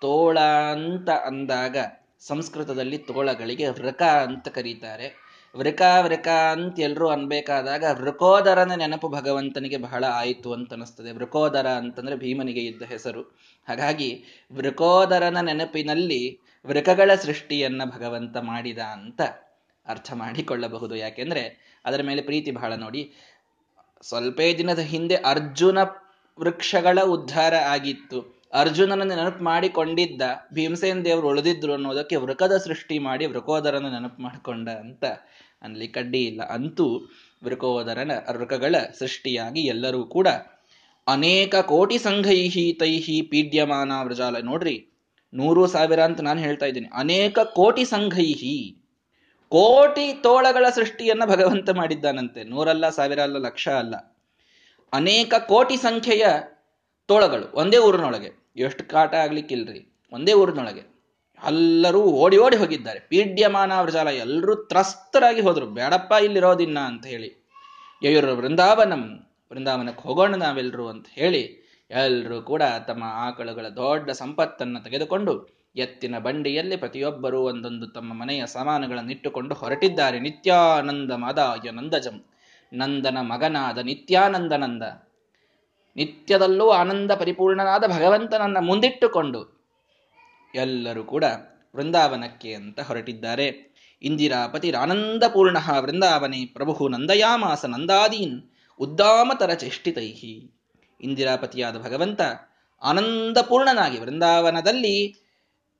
A: ತೋಳ ಅಂತ ಅಂದಾಗ ಸಂಸ್ಕೃತದಲ್ಲಿ ತೋಳಗಳಿಗೆ ವೃಕ ಅಂತ ಕರೀತಾರೆ. ವೃಕ ವೃಕ ಅಂತ ಎಲ್ಲರೂ ಅನ್ಬೇಕಾದಾಗ ವೃಕೋದರನ ನೆನಪು ಭಗವಂತನಿಗೆ ಬಹಳ ಆಯಿತು ಅಂತ ಅನಿಸ್ತದೆ. ವೃಕೋದರ ಅಂತಂದ್ರೆ ಭೀಮನಿಗೆ ಇದ್ದ ಹೆಸರು. ಹಾಗಾಗಿ ವೃಕೋದರನ ನೆನಪಿನಲ್ಲಿ ವೃಕಗಳ ಸೃಷ್ಟಿಯನ್ನ ಭಗವಂತ ಮಾಡಿದ ಅಂತ ಅರ್ಥ ಮಾಡಿಕೊಳ್ಳಬಹುದು. ಯಾಕೆಂದ್ರೆ ಅದರ ಮೇಲೆ ಪ್ರೀತಿ ಬಹಳ ನೋಡಿ ಸ್ವಲ್ಪೇ ದಿನದ ಹಿಂದೆ ಅರ್ಜುನ ವೃಕ್ಷಗಳ ಉದ್ಧಾರ ಆಗಿತ್ತು. ಅರ್ಜುನನನ್ನು ನೆನಪು ಮಾಡಿಕೊಂಡಿದ್ದ ಭೀಮಸೇನ್ ದೇವರು ಉಳಿದಿದ್ರು ಅನ್ನೋದಕ್ಕೆ ವೃಕದ ಸೃಷ್ಟಿ ಮಾಡಿ ವೃಕೋದರನ ನೆನಪು ಮಾಡಿಕೊಂಡ ಅಂತ ಅನ್ಲಿ ಕಡ್ಡಿ ಇಲ್ಲ. ಅಂತೂ ವೃಕೋದರನ ವೃಕಗಳ ಸೃಷ್ಟಿಯಾಗಿ ಎಲ್ಲರೂ ಕೂಡ ಅನೇಕ ಕೋಟಿ ಸಂಘೈಹಿ ತೈಹಿ ಪೀಡ್ಯಮಾನ ವ್ರಜಾಲ ನೋಡ್ರಿ, ನೂರು ಸಾವಿರ ಅಂತ ನಾನು ಹೇಳ್ತಾ ಇದ್ದೀನಿ. ಅನೇಕ ಕೋಟಿ ಸಂಘೈಹಿ ಕೋಟಿ ತೋಳಗಳ ಸೃಷ್ಟಿಯನ್ನ ಭಗವಂತ ಮಾಡಿದ್ದಾನಂತೆ. ನೂರಲ್ಲ ಸಾವಿರ ಅಲ್ಲ ಲಕ್ಷ ಅಲ್ಲ. ಅನೇಕ ಕೋಟಿ ಸಂಖ್ಯೆಯ ತೋಳಗಳು ಒಂದೇ ಊರಿನೊಳಗೆ. ಎಷ್ಟು ಕಾಟ ಆಗ್ಲಿಕ್ಕಿಲ್ರಿ? ಒಂದೇ ಊರಿನೊಳಗೆ. ಎಲ್ಲರೂ ಓಡಿ ಓಡಿ ಹೋಗಿದ್ದಾರೆ. ಪೀಡ್ಯಮಾನ ವೃಜಾಲ ಎಲ್ಲರೂ ತ್ರಸ್ತರಾಗಿ ಹೋದ್ರು. ಬೇಡಪ್ಪ ಇಲ್ಲಿರೋದಿನ್ನ ಅಂತ ಹೇಳಿ. ಯಯುರು ವೃಂದಾವನಂ, ವೃಂದಾವನಕ್ಕೆ ಹೋಗೋಣ ನಾವೆಲ್ಲರೂ ಅಂತ ಹೇಳಿ ಎಲ್ಲರೂ ಕೂಡ ತಮ್ಮ ಆಕಳುಗಳ ದೊಡ್ಡ ಸಂಪತ್ತನ್ನು ತೆಗೆದುಕೊಂಡು ಎತ್ತಿನ ಬಂಡಿಯಲ್ಲಿ ಪ್ರತಿಯೊಬ್ಬರೂ ಒಂದೊಂದು ತಮ್ಮ ಮನೆಯ ಸಾಮಾನುಗಳನ್ನಿಟ್ಟುಕೊಂಡು ಹೊರಟಿದ್ದಾರೆ. ನಿತ್ಯಾನಂದ ಮದಾಯ ನಂದಜಂ. ನಂದನ ಮಗನಾದ ನಿತ್ಯಾನಂದನಂದ. ನಿತ್ಯದಲ್ಲೂ ಆನಂದ ಪರಿಪೂರ್ಣನಾದ ಭಗವಂತನನ್ನ ಮುಂದಿಟ್ಟುಕೊಂಡು ಎಲ್ಲರೂ ಕೂಡ ವೃಂದಾವನಕ್ಕೆ ಅಂತ ಹೊರಟಿದ್ದಾರೆ. ಇಂದಿರಾಪತಿರಾನಂದಪೂರ್ಣ ವೃಂದಾವನೆ ಪ್ರಭು ನಂದಯಾಮಾಸ ನಂದಾದೀನ್ ಉದ್ದಾಮತರ ಚೇಷ್ಟಿತೈಹಿ. ಇಂದಿರಾಪತಿಯಾದ ಭಗವಂತ ಆನಂದಪೂರ್ಣನಾಗಿ ವೃಂದಾವನದಲ್ಲಿ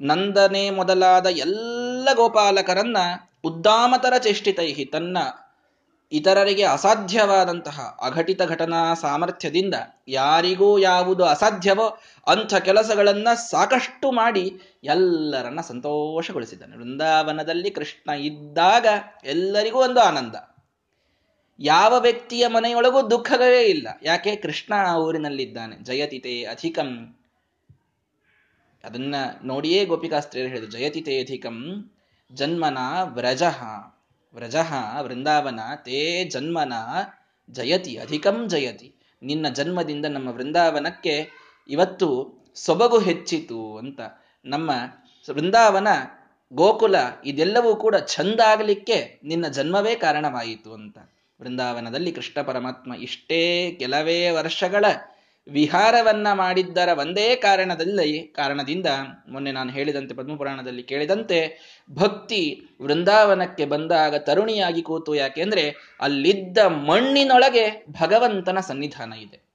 A: ನಂದನೆ ಮೊದಲಾದ ಎಲ್ಲ ಗೋಪಾಲಕರನ್ನ ಉದ್ದಾಮತರ ಚೇಷ್ಟಿತೈಹಿ ತನ್ನ ಇತರರಿಗೆ ಅಸಾಧ್ಯವಾದಂತಹ ಅಘಟಿತ ಘಟನಾ ಸಾಮರ್ಥ್ಯದಿಂದ ಯಾರಿಗೂ ಯಾವುದು ಅಸಾಧ್ಯವೋ ಅಂಥ ಕೆಲಸಗಳನ್ನ ಸಾಕಷ್ಟು ಮಾಡಿ ಎಲ್ಲರನ್ನ ಸಂತೋಷಗೊಳಿಸಿದ್ದಾನೆ ವೃಂದಾವನದಲ್ಲಿ ಕೃಷ್ಣ ಇದ್ದಾಗ ಎಲ್ಲರಿಗೂ ಒಂದು ಆನಂದ. ಯಾವ ವ್ಯಕ್ತಿಯ ಮನೆಯೊಳಗೂ ದುಃಖವೇ ಇಲ್ಲ. ಯಾಕೆ? ಕೃಷ್ಣ ಆ ಊರಿನಲ್ಲಿದ್ದಾನೆ. ಜಯತಿತೆ ಅಧಿಕಂ ಅದನ್ನ ನೋಡಿಯೇ ಗೋಪಿಕಾಸ್ತ್ರೀಯರು ಹೇಳಿದ್ರು, ಜಯತಿ ತೇಧಿಕಂ ಜನ್ಮನ ವ್ರಜಃ ವ್ರಜಃ ವೃಂದಾವನ ತೇ ಜನ್ಮನ ಜಯತಿ, ಅಧಿಕಂ ಜಯತಿ. ನಿನ್ನ ಜನ್ಮದಿಂದ ನಮ್ಮ ವೃಂದಾವನಕ್ಕೆ ಇವತ್ತು ಸೊಬಗು ಹೆಚ್ಚಿತು ಅಂತ. ನಮ್ಮ ವೃಂದಾವನ ಗೋಕುಲ ಇದೆಲ್ಲವೂ ಕೂಡ ಚಂದ ಆಗಲಿಕ್ಕೆ ನಿನ್ನ ಜನ್ಮವೇ ಕಾರಣವಾಯಿತು ಅಂತ. ವೃಂದಾವನದಲ್ಲಿ ಕೃಷ್ಣ ಪರಮಾತ್ಮ ಇಷ್ಟೇ ಕೆಲವೇ ವರ್ಷಗಳ ವಿಹಾರವನ್ನ ಮಾಡಿದ್ದರ ಒಂದೇ ಕಾರಣದಲ್ಲಿ, ಕಾರಣದಿಂದ ಮೊನ್ನೆ ನಾನು ಹೇಳಿದಂತೆ ಪದ್ಮಪುರಾಣದಲ್ಲಿ ಕೇಳಿದಂತೆ, ಭಕ್ತಿ ವೃಂದಾವನಕ್ಕೆ ಬಂದಾಗ ತರುಣಿಯಾಗಿ ಕೂತು ಯಾಕೆಂದ್ರೆ ಅಲ್ಲಿದ್ದ ಮಣ್ಣಿನೊಳಗೆ ಭಗವಂತನ ಸನ್ನಿಧಾನ ಇದೆ.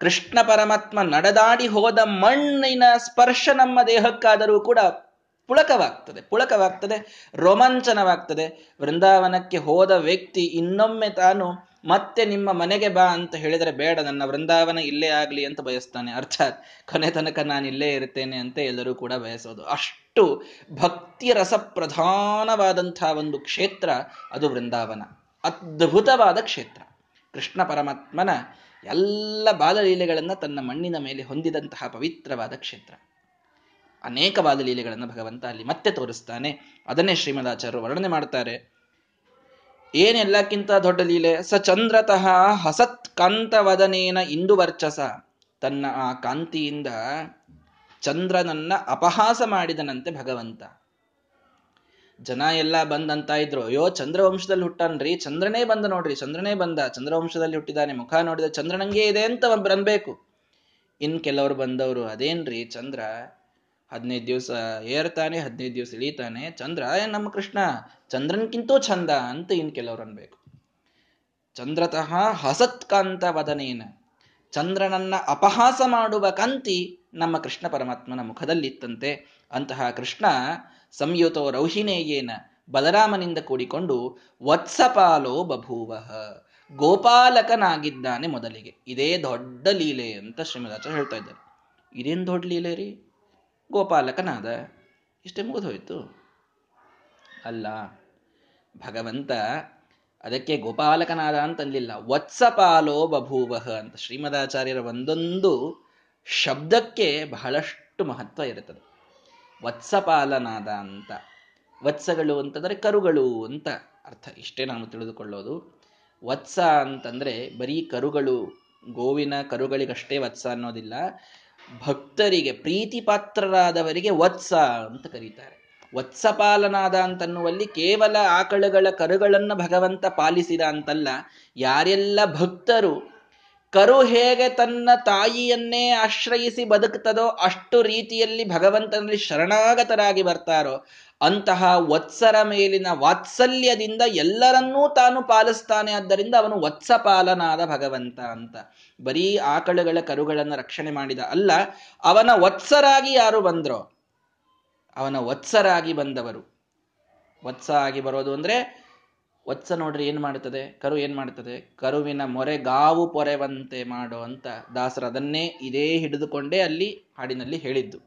A: ಕೃಷ್ಣ ಪರಮಾತ್ಮ ನಡೆದಾಡಿ ಹೋದ ಮಣ್ಣಿನ ಸ್ಪರ್ಶ ನಮ್ಮ ದೇಹಕ್ಕಾದರೂ ಕೂಡ ಪುಳಕವಾಗ್ತದೆ ಪುಳಕವಾಗ್ತದೆ, ರೋಮಾಂಚನವಾಗ್ತದೆ. ವೃಂದಾವನಕ್ಕೆ ಹೋದ ವ್ಯಕ್ತಿ ಇನ್ನೊಮ್ಮೆ ತಾನು ಮತ್ತೆ ನಿಮ್ಮ ಮನೆಗೆ ಬಾ ಅಂತ ಹೇಳಿದರೆ ಬೇಡ, ನನ್ನ ವೃಂದಾವನ ಇಲ್ಲೇ ಆಗಲಿ ಅಂತ ಬಯಸ್ತಾನೆ. ಅರ್ಥಾತ್ ಕೊನೆ ತನಕ ನಾನು ಇಲ್ಲೇ ಇರ್ತೇನೆ ಅಂತ ಎಲ್ಲರೂ ಕೂಡ ಬಯಸೋದು. ಅಷ್ಟು ಭಕ್ತಿ ರಸ ಪ್ರಧಾನವಾದಂತಹ ಒಂದು ಕ್ಷೇತ್ರ ಅದು ವೃಂದಾವನ. ಅದ್ಭುತವಾದ ಕ್ಷೇತ್ರ. ಕೃಷ್ಣ ಪರಮಾತ್ಮನ ಎಲ್ಲ ಬಾಲಲೀಲೆಗಳನ್ನು ತನ್ನ ಮಣ್ಣಿನ ಮೇಲೆ ಹೊಂದಿದಂತಹ ಪವಿತ್ರವಾದ ಕ್ಷೇತ್ರ. ಅನೇಕ ಬಾಲಲೀಲೆಗಳನ್ನು ಭಗವಂತ ಅಲ್ಲಿ ಮತ್ತೆ ತೋರಿಸ್ತಾನೆ. ಅದನ್ನೇ ಶ್ರೀಮದಾಚಾರ್ಯರು ವರ್ಣನೆ ಮಾಡ್ತಾರೆ. ಏನೆಲ್ಲಕ್ಕಿಂತ ದೊಡ್ಡ ಲೀಲೆ? ಸ ಚಂದ್ರತಃ ಹಸತ್ ಕಾಂತವದನೇನ ಇಂದು ವರ್ಚಸ. ತನ್ನ ಆ ಕಾಂತಿಯಿಂದ ಚಂದ್ರನನ್ನ ಅಪಹಾಸ ಮಾಡಿದನಂತೆ ಭಗವಂತ. ಜನ ಎಲ್ಲ ಬಂದಂತ ಇದ್ರು ಅಯ್ಯೋ, ಚಂದ್ರವಂಶದಲ್ಲಿ ಹುಟ್ಟನ್ರಿ, ಚಂದ್ರನೇ ಬಂದ ನೋಡ್ರಿ, ಚಂದ್ರನೇ ಬಂದ. ಚಂದ್ರವಂಶದಲ್ಲಿ ಹುಟ್ಟಿದಾನೆ, ಮುಖ ನೋಡಿದ ಚಂದ್ರನಂಗೆ ಇದೆ ಅಂತ ಅನ್ಬೇಕು. ಇನ್ ಕೆಲವರು ಬಂದವರು, ಅದೇನ್ರಿ ಚಂದ್ರ? ಹದಿನೈದು ದಿವಸ ಏರ್ತಾನೆ, ಹದಿನೈದು ದಿವಸ ಇಳಿತಾನೆ. ಚಂದ್ರ ನಮ್ಮ ಕೃಷ್ಣ, ಚಂದ್ರನ್ಕಿಂತೂ ಚಂದ ಅಂತ ಇನ್ ಕೆಲವ್ರು ಅನ್ಬೇಕು. ಚಂದ್ರತಃ ಹಸತ್ಕಾಂತ ವದನೇನ. ಚಂದ್ರನನ್ನ ಅಪಹಾಸ ಮಾಡುವ ಕಾಂತಿ ನಮ್ಮ ಕೃಷ್ಣ ಪರಮಾತ್ಮನ ಮುಖದಲ್ಲಿತ್ತಂತೆ. ಅಂತಹ ಕೃಷ್ಣ ಸಂಯುತೋ ರೌಹಿಣೇಯೇನ ಬಲರಾಮನಿಂದ ಕೂಡಿಕೊಂಡು, ವತ್ಸಪಾಲೋ ಬಭೂವಃ, ಗೋಪಾಲಕನಾಗಿದ್ದಾನೆ ಮೊದಲಿಗೆ. ಇದೇ ದೊಡ್ಡ ಲೀಲೆ ಅಂತ ಶ್ರೀಮದಾಚಾರ್ಯ ಹೇಳ್ತಾ ಇದ್ದಾರೆ. ಇದೇನು ದೊಡ್ಡ ಲೀಲೆ ರೀ? ಗೋಪಾಲಕನಾದ ಇಷ್ಟೇ ಮುಗಿದು ಹೋಯ್ತು. ಅಲ್ಲ, ಭಗವಂತ ಅದಕ್ಕೆ ಗೋಪಾಲಕನಾದ ಅಂತಂದಿಲ್ಲ. ವತ್ಸಪಾಲೋ ಬಭೂವಹ ಅಂತ ಶ್ರೀಮದಾಚಾರ್ಯರ ಒಂದೊಂದು ಶಬ್ದಕ್ಕೆ ಬಹಳಷ್ಟು ಮಹತ್ವ ಇರುತ್ತದೆ. ವತ್ಸಪಾಲನಾದ ಅಂತ, ವತ್ಸಗಳು ಅಂತಂದರೆ ಕರುಗಳು ಅಂತ ಅರ್ಥ. ಇಷ್ಟೇ ನಾನು ತಿಳಿದುಕೊಳ್ಳೋದು. ವತ್ಸ ಅಂತಂದ್ರೆ ಬರೀ ಕರುಗಳು, ಗೋವಿನ ಕರುಗಳಿಗಷ್ಟೇ ವತ್ಸ ಅನ್ನೋದಿಲ್ಲ. ಭಕ್ತರಿಗೆ, ಪ್ರೀತಿಪಾತ್ರರಾದವರಿಗೆ ವತ್ಸ ಅಂತ ಕರೀತಾರೆ. ವತ್ಸಪಾಲನಾದ ಅಂತನ್ನುವಲ್ಲಿ ಕೇವಲ ಆಕಳುಗಳ ಕರುಗಳನ್ನು ಭಗವಂತ ಪಾಲಿಸಿದ ಅಂತಲ್ಲ, ಯಾರೆಲ್ಲ ಭಕ್ತರು ಕರು ಹೇಗೆ ತನ್ನ ತಾಯಿಯನ್ನೇ ಆಶ್ರಯಿಸಿ ಬದುಕ್ತದೋ ಅಷ್ಟು ರೀತಿಯಲ್ಲಿ ಭಗವಂತನಲ್ಲಿ ಶರಣಾಗತರಾಗಿ ಬರ್ತಾರೋ, ಅಂತಹ ವತ್ಸರ ಮೇಲಿನ ವಾತ್ಸಲ್ಯದಿಂದ ಎಲ್ಲರನ್ನೂ ತಾನು ಪಾಲಿಸ್ತಾನೆ. ಆದ್ದರಿಂದ ಅವನು ವತ್ಸಪಾಲನಾದ ಭಗವಂತ ಅಂತ. ಬರೀ ಆಕಳುಗಳ ಕರುಗಳನ್ನು ರಕ್ಷಣೆ ಮಾಡಿದ ಅಲ್ಲ, ಅವನ ವತ್ಸರಾಗಿ ಯಾರು ಬಂದ್ರೋ, ಅವನ ವತ್ಸರಾಗಿ ಬಂದವರು. ವತ್ಸ ಆಗಿ ಬರೋದು ಅಂದ್ರೆ ವತ್ಸ ನೋಡ್ರಿ ಏನ್ ಮಾಡುತ್ತದೆ? ಕರು ಏನ್ ಮಾಡ್ತದೆ ಕರುವಿನ ಮೊರೆ ಗಾವು ಪೊರೆವಂತೆ ಮಾಡೋ ಅಂತ ದಾಸರು ಅದನ್ನೇ ಇದೇ ಹಿಡಿದುಕೊಂಡೇ ಅಲ್ಲಿ ಹಾಡಿನಲ್ಲಿ ಹೇಳಿದ್ದು.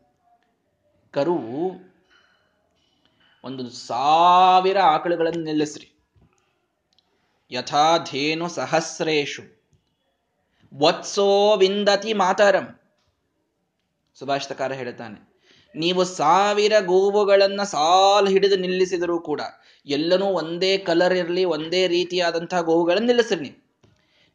A: ಕರು, ಒಂದು ಸಾವಿರ ಆಕಳುಗಳನ್ನು ನಿಲ್ಲಿಸ್ರಿ. ಯಥಾಧೇನು ಸಹಸ್ರೇಶು. ವತ್ಸೋ ವಿಂದತಿ ಮಾತರಂ. ಸುಭಾಷಿತಕಾರ ಹೇಳ್ತಾನೆ ನೀವು ಸಾವಿರ ಗೋವುಗಳನ್ನ ಸಾಲು ಹಿಡಿದು ನಿಲ್ಲಿಸಿದರೂ ಕೂಡ ಎಲ್ಲನೂ ಒಂದೇ ಕಲರ್ ಇರಲಿ, ಒಂದೇ ರೀತಿಯಾದಂತಹ ಗೋವುಗಳನ್ನು ನಿಲ್ಲಿಸ್ರಿ ನೀವು.